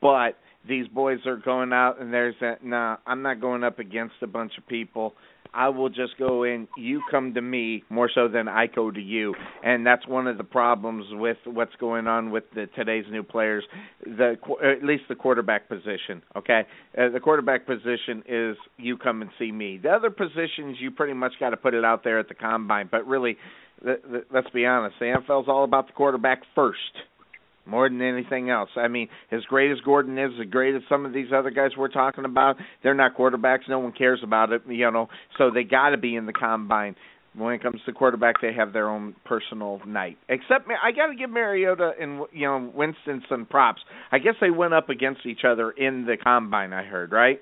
But these boys are going out, and there's that. Nah, I'm not going up against a bunch of people I will just go in. You come to me more so than I go to you, and that's one of the problems with what's going on with the today's new players. The at least the quarterback position. Okay, uh, the quarterback position is you come and see me. The other positions you pretty much got to put it out there at the combine. But really, the, the, let's be honest, the NFL's all about the quarterback first more than anything else. I mean, as great as Gordon is, as great as some of these other guys we're talking about, they're not quarterbacks. No one cares about it, you know. So they got to be in the combine. When it comes to quarterback, they have their own personal night. Except I got to give Mariota and you know Winston some props. I guess they went up against each other in the combine. I heard right.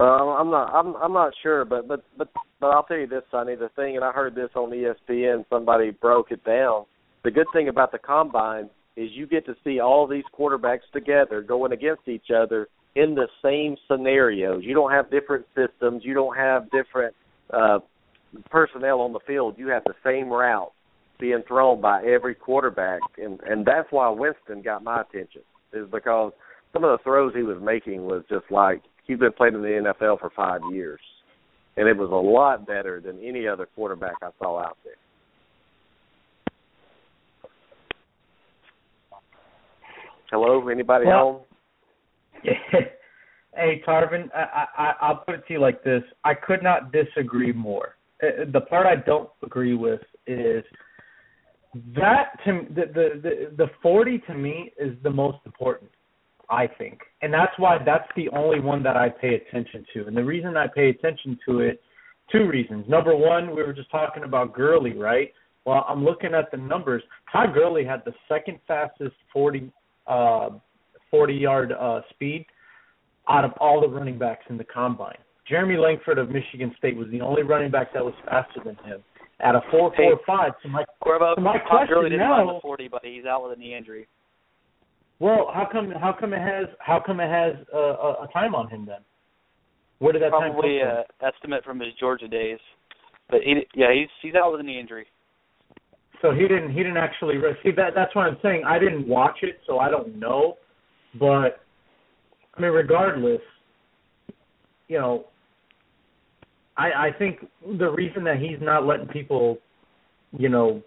Uh, I'm not. I'm. I'm not sure, but but but but I'll tell you this, Sonny. The thing, and I heard this on ESPN. Somebody broke it down the good thing about the combine is you get to see all these quarterbacks together going against each other in the same scenarios. You don't have different systems. You don't have different uh, personnel on the field. You have the same route being thrown by every quarterback, and and that's why Winston got my attention is because some of the throws he was making was just like he's been playing in the NFL for five years, and it was a lot better than any other quarterback I saw out there. Hello, anybody well, home? [LAUGHS] hey, Tarvin, I, I, I'll put it to you like this: I could not disagree more. Uh, the part I don't agree with is that to the the the, the forty to me is the most important. I think, and that's why that's the only one that I pay attention to. And the reason I pay attention to it, two reasons. Number one, we were just talking about Gurley, right? Well, I'm looking at the numbers. Todd Gurley had the second fastest 40 uh, 40 yard uh, speed out of all the running backs in the combine. Jeremy Langford of Michigan State was the only running back that was faster than him at a four four five. So my, Cuervo, so my question didn't now, the 40, but he's out with a knee injury. Well, how come how come it has how come it has a, a, a time on him then? Where did that Probably time come from? uh, estimate from his Georgia days. But he, yeah, he's he's out with a knee injury. So he didn't he didn't actually see that that's what I'm saying. I didn't watch it, so I don't know. But I mean, regardless, you know, I I think the reason that he's not letting people, you know,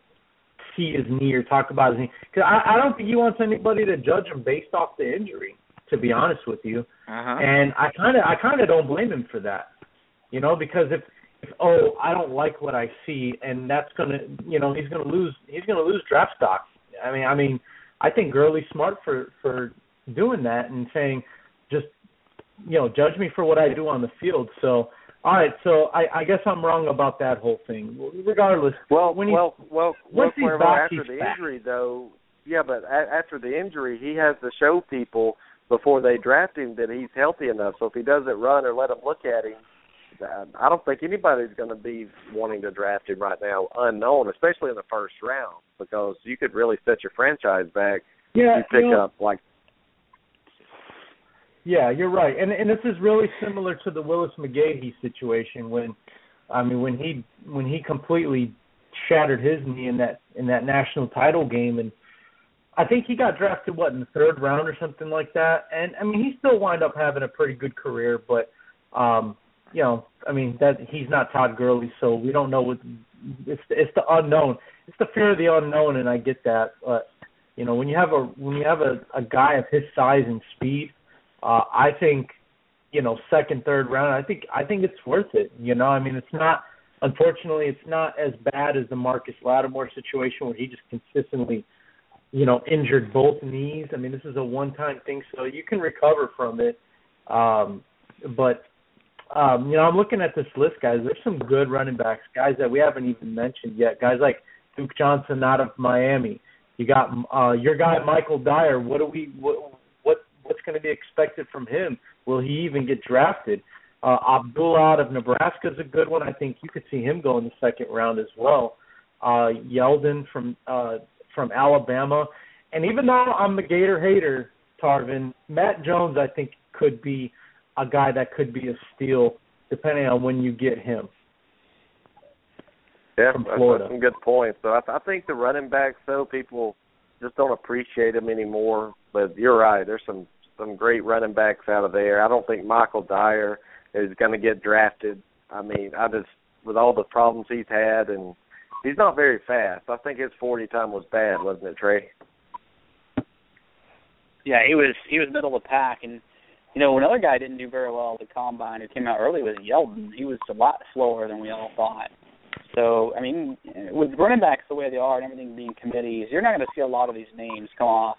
see his knee or talk about his knee, because I, I don't think he wants anybody to judge him based off the injury. To be honest with you, uh-huh. and I kind of I kind of don't blame him for that, you know, because if oh, I don't like what I see, and that's gonna, you know, he's gonna lose, he's gonna lose draft stock. I mean, I mean, I think Gurley's smart for for doing that and saying, just, you know, judge me for what I do on the field. So, all right, so I, I guess I'm wrong about that whole thing. Regardless, well, when he, well, well, well, he's after the back. injury, though, yeah, but a- after the injury, he has to show people before they draft him that he's healthy enough. So if he doesn't run or let them look at him I don't think anybody's going to be wanting to draft him right now unknown, especially in the first round, because you could really set your franchise back. Yeah, you pick you know, up like. Yeah, you're right, and and this is really similar to the Willis McGahee situation when, I mean, when he when he completely shattered his knee in that in that national title game, and I think he got drafted what in the third round or something like that, and I mean he still wound up having a pretty good career, but um you know, I mean that he's not Todd Gurley, so we don't know what it's it's the unknown. It's the fear of the unknown, and I get that. But you know, when you have a when you have a, a guy of his size and speed, uh, I think you know second, third round. I think I think it's worth it. You know, I mean it's not. Unfortunately, it's not as bad as the Marcus Lattimore situation where he just consistently, you know, injured both knees. I mean, this is a one-time thing, so you can recover from it. Um, but um, you know, I'm looking at this list, guys. There's some good running backs, guys that we haven't even mentioned yet. Guys like Duke Johnson out of Miami. You got uh, your guy Michael Dyer. What do we what, what what's going to be expected from him? Will he even get drafted? Uh, Abdullah out of Nebraska is a good one. I think you could see him go in the second round as well. Uh, Yeldon from uh, from Alabama, and even though I'm the Gator hater, Tarvin, Matt Jones I think could be a guy that could be a steal depending on when you get him. Yeah, from that's, Florida. that's some good points. So I, I think the running backs, though, people just don't appreciate them anymore. But you're right. There's some some great running backs out of there. I don't think Michael Dyer is going to get drafted. I mean, I just with all the problems he's had, and he's not very fast. I think his 40 time was bad, wasn't it, Trey? Yeah, he was he was middle of the pack, and you know another guy didn't do very well at the combine who came out early was Yeldon. He was a lot slower than we all thought. So I mean, with running backs the way they are and everything being committees, you're not going to see a lot of these names come off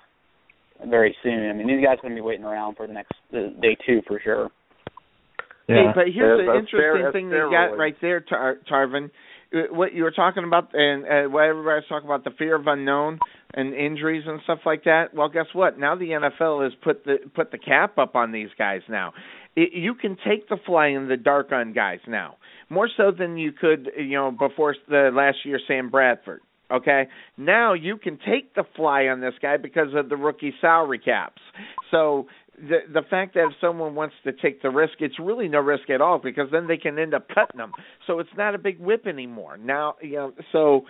very soon. I mean, these guys are going to be waiting around for the next uh, day two for sure. Hey, but here's Yeah, the interesting fair- thing fair, you got Roy. right there, Tar- Tarvin. Uh, What you were talking about, and uh, what everybody's talking about, the fear of unknown and injuries and stuff like that. Well, guess what? Now the NFL has put the put the cap up on these guys. Now, it, you can take the fly in the dark on guys now, more so than you could, you know, before the last year Sam Bradford. Okay, now you can take the fly on this guy because of the rookie salary caps. So the the fact that if someone wants to take the risk, it's really no risk at all because then they can end up cutting them. So it's not a big whip anymore. Now, you know, so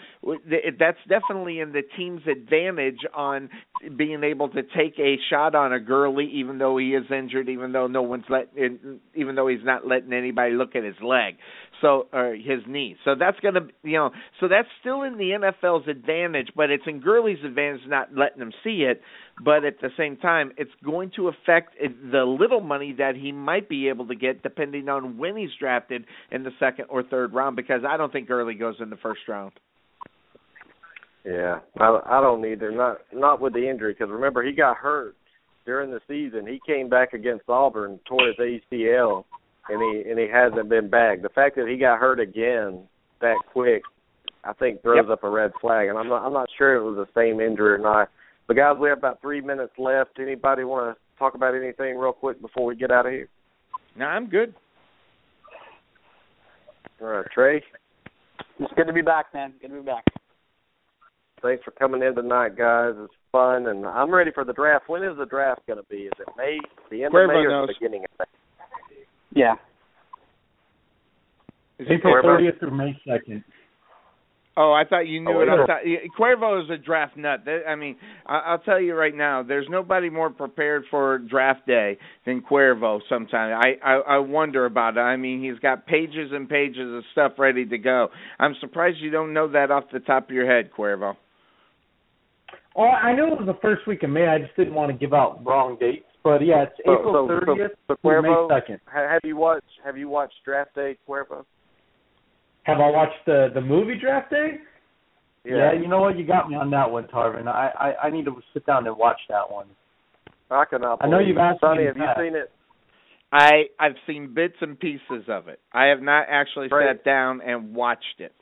that's definitely in the team's advantage on being able to take a shot on a Gurley, even though he is injured, even though no one's let, even though he's not letting anybody look at his leg, so or his knee. So that's gonna, you know, so that's still in the NFL's advantage, but it's in Gurley's advantage not letting him see it but at the same time, it's going to affect the little money that he might be able to get depending on when he's drafted in the second or third round. Because I don't think Gurley goes in the first round. Yeah, I, I don't either. Not not with the injury because remember he got hurt during the season. He came back against Auburn, tore his ACL, and he and he hasn't been back. The fact that he got hurt again that quick, I think throws Yep. up a red flag. And I'm not I'm not sure if it was the same injury or not. But guys, we have about three minutes left. Anybody want to talk about anything real quick before we get out of here? No, I'm good. All right, Trey. It's good to be back, man. Good to be back. Thanks for coming in tonight, guys. It's fun, and I'm ready for the draft. When is the draft going to be? Is it May, the end Cuervo of May, or knows. the beginning of May? Yeah. Is he April Cuervo? 30th or May 2nd. Oh, I thought you oh, knew Oh, it. I thought, Cuervo is a draft nut. I mean, I, I'll tell you right now, there's nobody more prepared for draft day than Cuervo. Sometimes I, I I wonder about it. I mean, he's got pages and pages of stuff ready to go. I'm surprised you don't know that off the top of your head, Cuervo. Oh, I knew it was the first week of May. I just didn't want to give out wrong dates. But yeah, it's So- April so- so- 30th so through May 2nd. Have you watched Have you watched Draft Day, Cuervo? Have I watched the the movie Draft Day? Yeah, you know what? You got me on that one, Tarvin. I, I I need to sit down and watch that one. I cannot. I know you've asked me Sonny, in have the you past. seen it? I I've seen bits and pieces of it. I have not actually Right. sat down and watched it.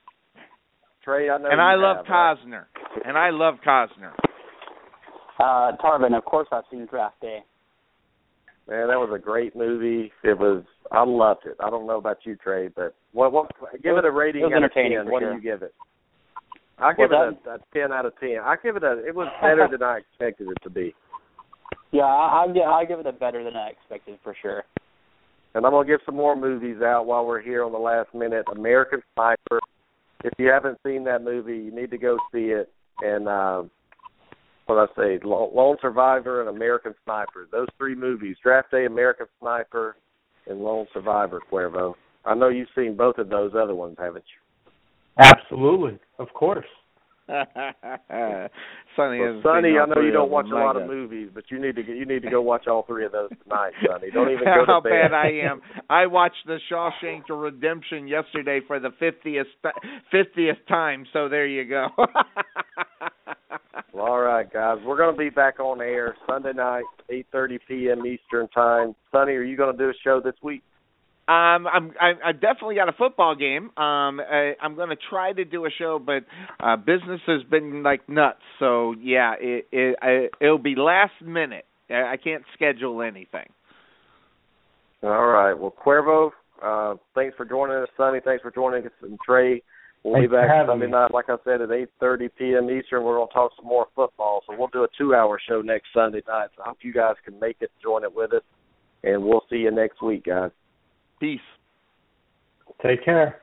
Trey, I know. And you I love have, right? Costner. And I love Costner. Uh, Tarvin, of course I've seen Draft Day. Man, that was a great movie. It was. I loved it. I don't know about you, Trey, but what? What? Give it a rating it was entertaining ten. What sure. do you give it? I give What's it a, a ten out of ten. I give it a. It was better than I expected it to be. [LAUGHS] Yeah, I, I, I give it a better than I expected for sure. And I'm gonna give some more movies out while we're here on the last minute. American Sniper. If you haven't seen that movie, you need to go see it. And uh, what I say, Lone Survivor and American Sniper. Those three movies: Draft Day, American Sniper, and Lone Survivor. Cuervo. I know you've seen both of those other ones, haven't you? Absolutely, of course. [LAUGHS] Sonny, Well, Sonny, I know you don't watch a lot of movies, but you need to you need to go watch all three of those tonight, Sonny. Don't even go to How bed. bad I am! I watched the Shawshank Redemption yesterday for the fiftieth fiftieth time. So there you go. Well, all right, guys, we're going to be back on air Sunday night, 8:30 p.m. Eastern time. Sonny, are you going to do a show this week? Um, I'm I'm I definitely got a football game. Um, I, I'm going to try to do a show, but uh, business has been like nuts. So yeah, it, it I, it'll be last minute. I I can't schedule anything. All right. Well, Cuervo, Uh, thanks for joining us, Sonny. Thanks for joining us, and Trey. We'll Thanks be back Sunday me. night, like I said, at 8:30 p.m. Eastern. We're going to talk some more football. So we'll do a two-hour show next Sunday night. So I hope you guys can make it, join it with us, and we'll see you next week, guys. Peace. Take care.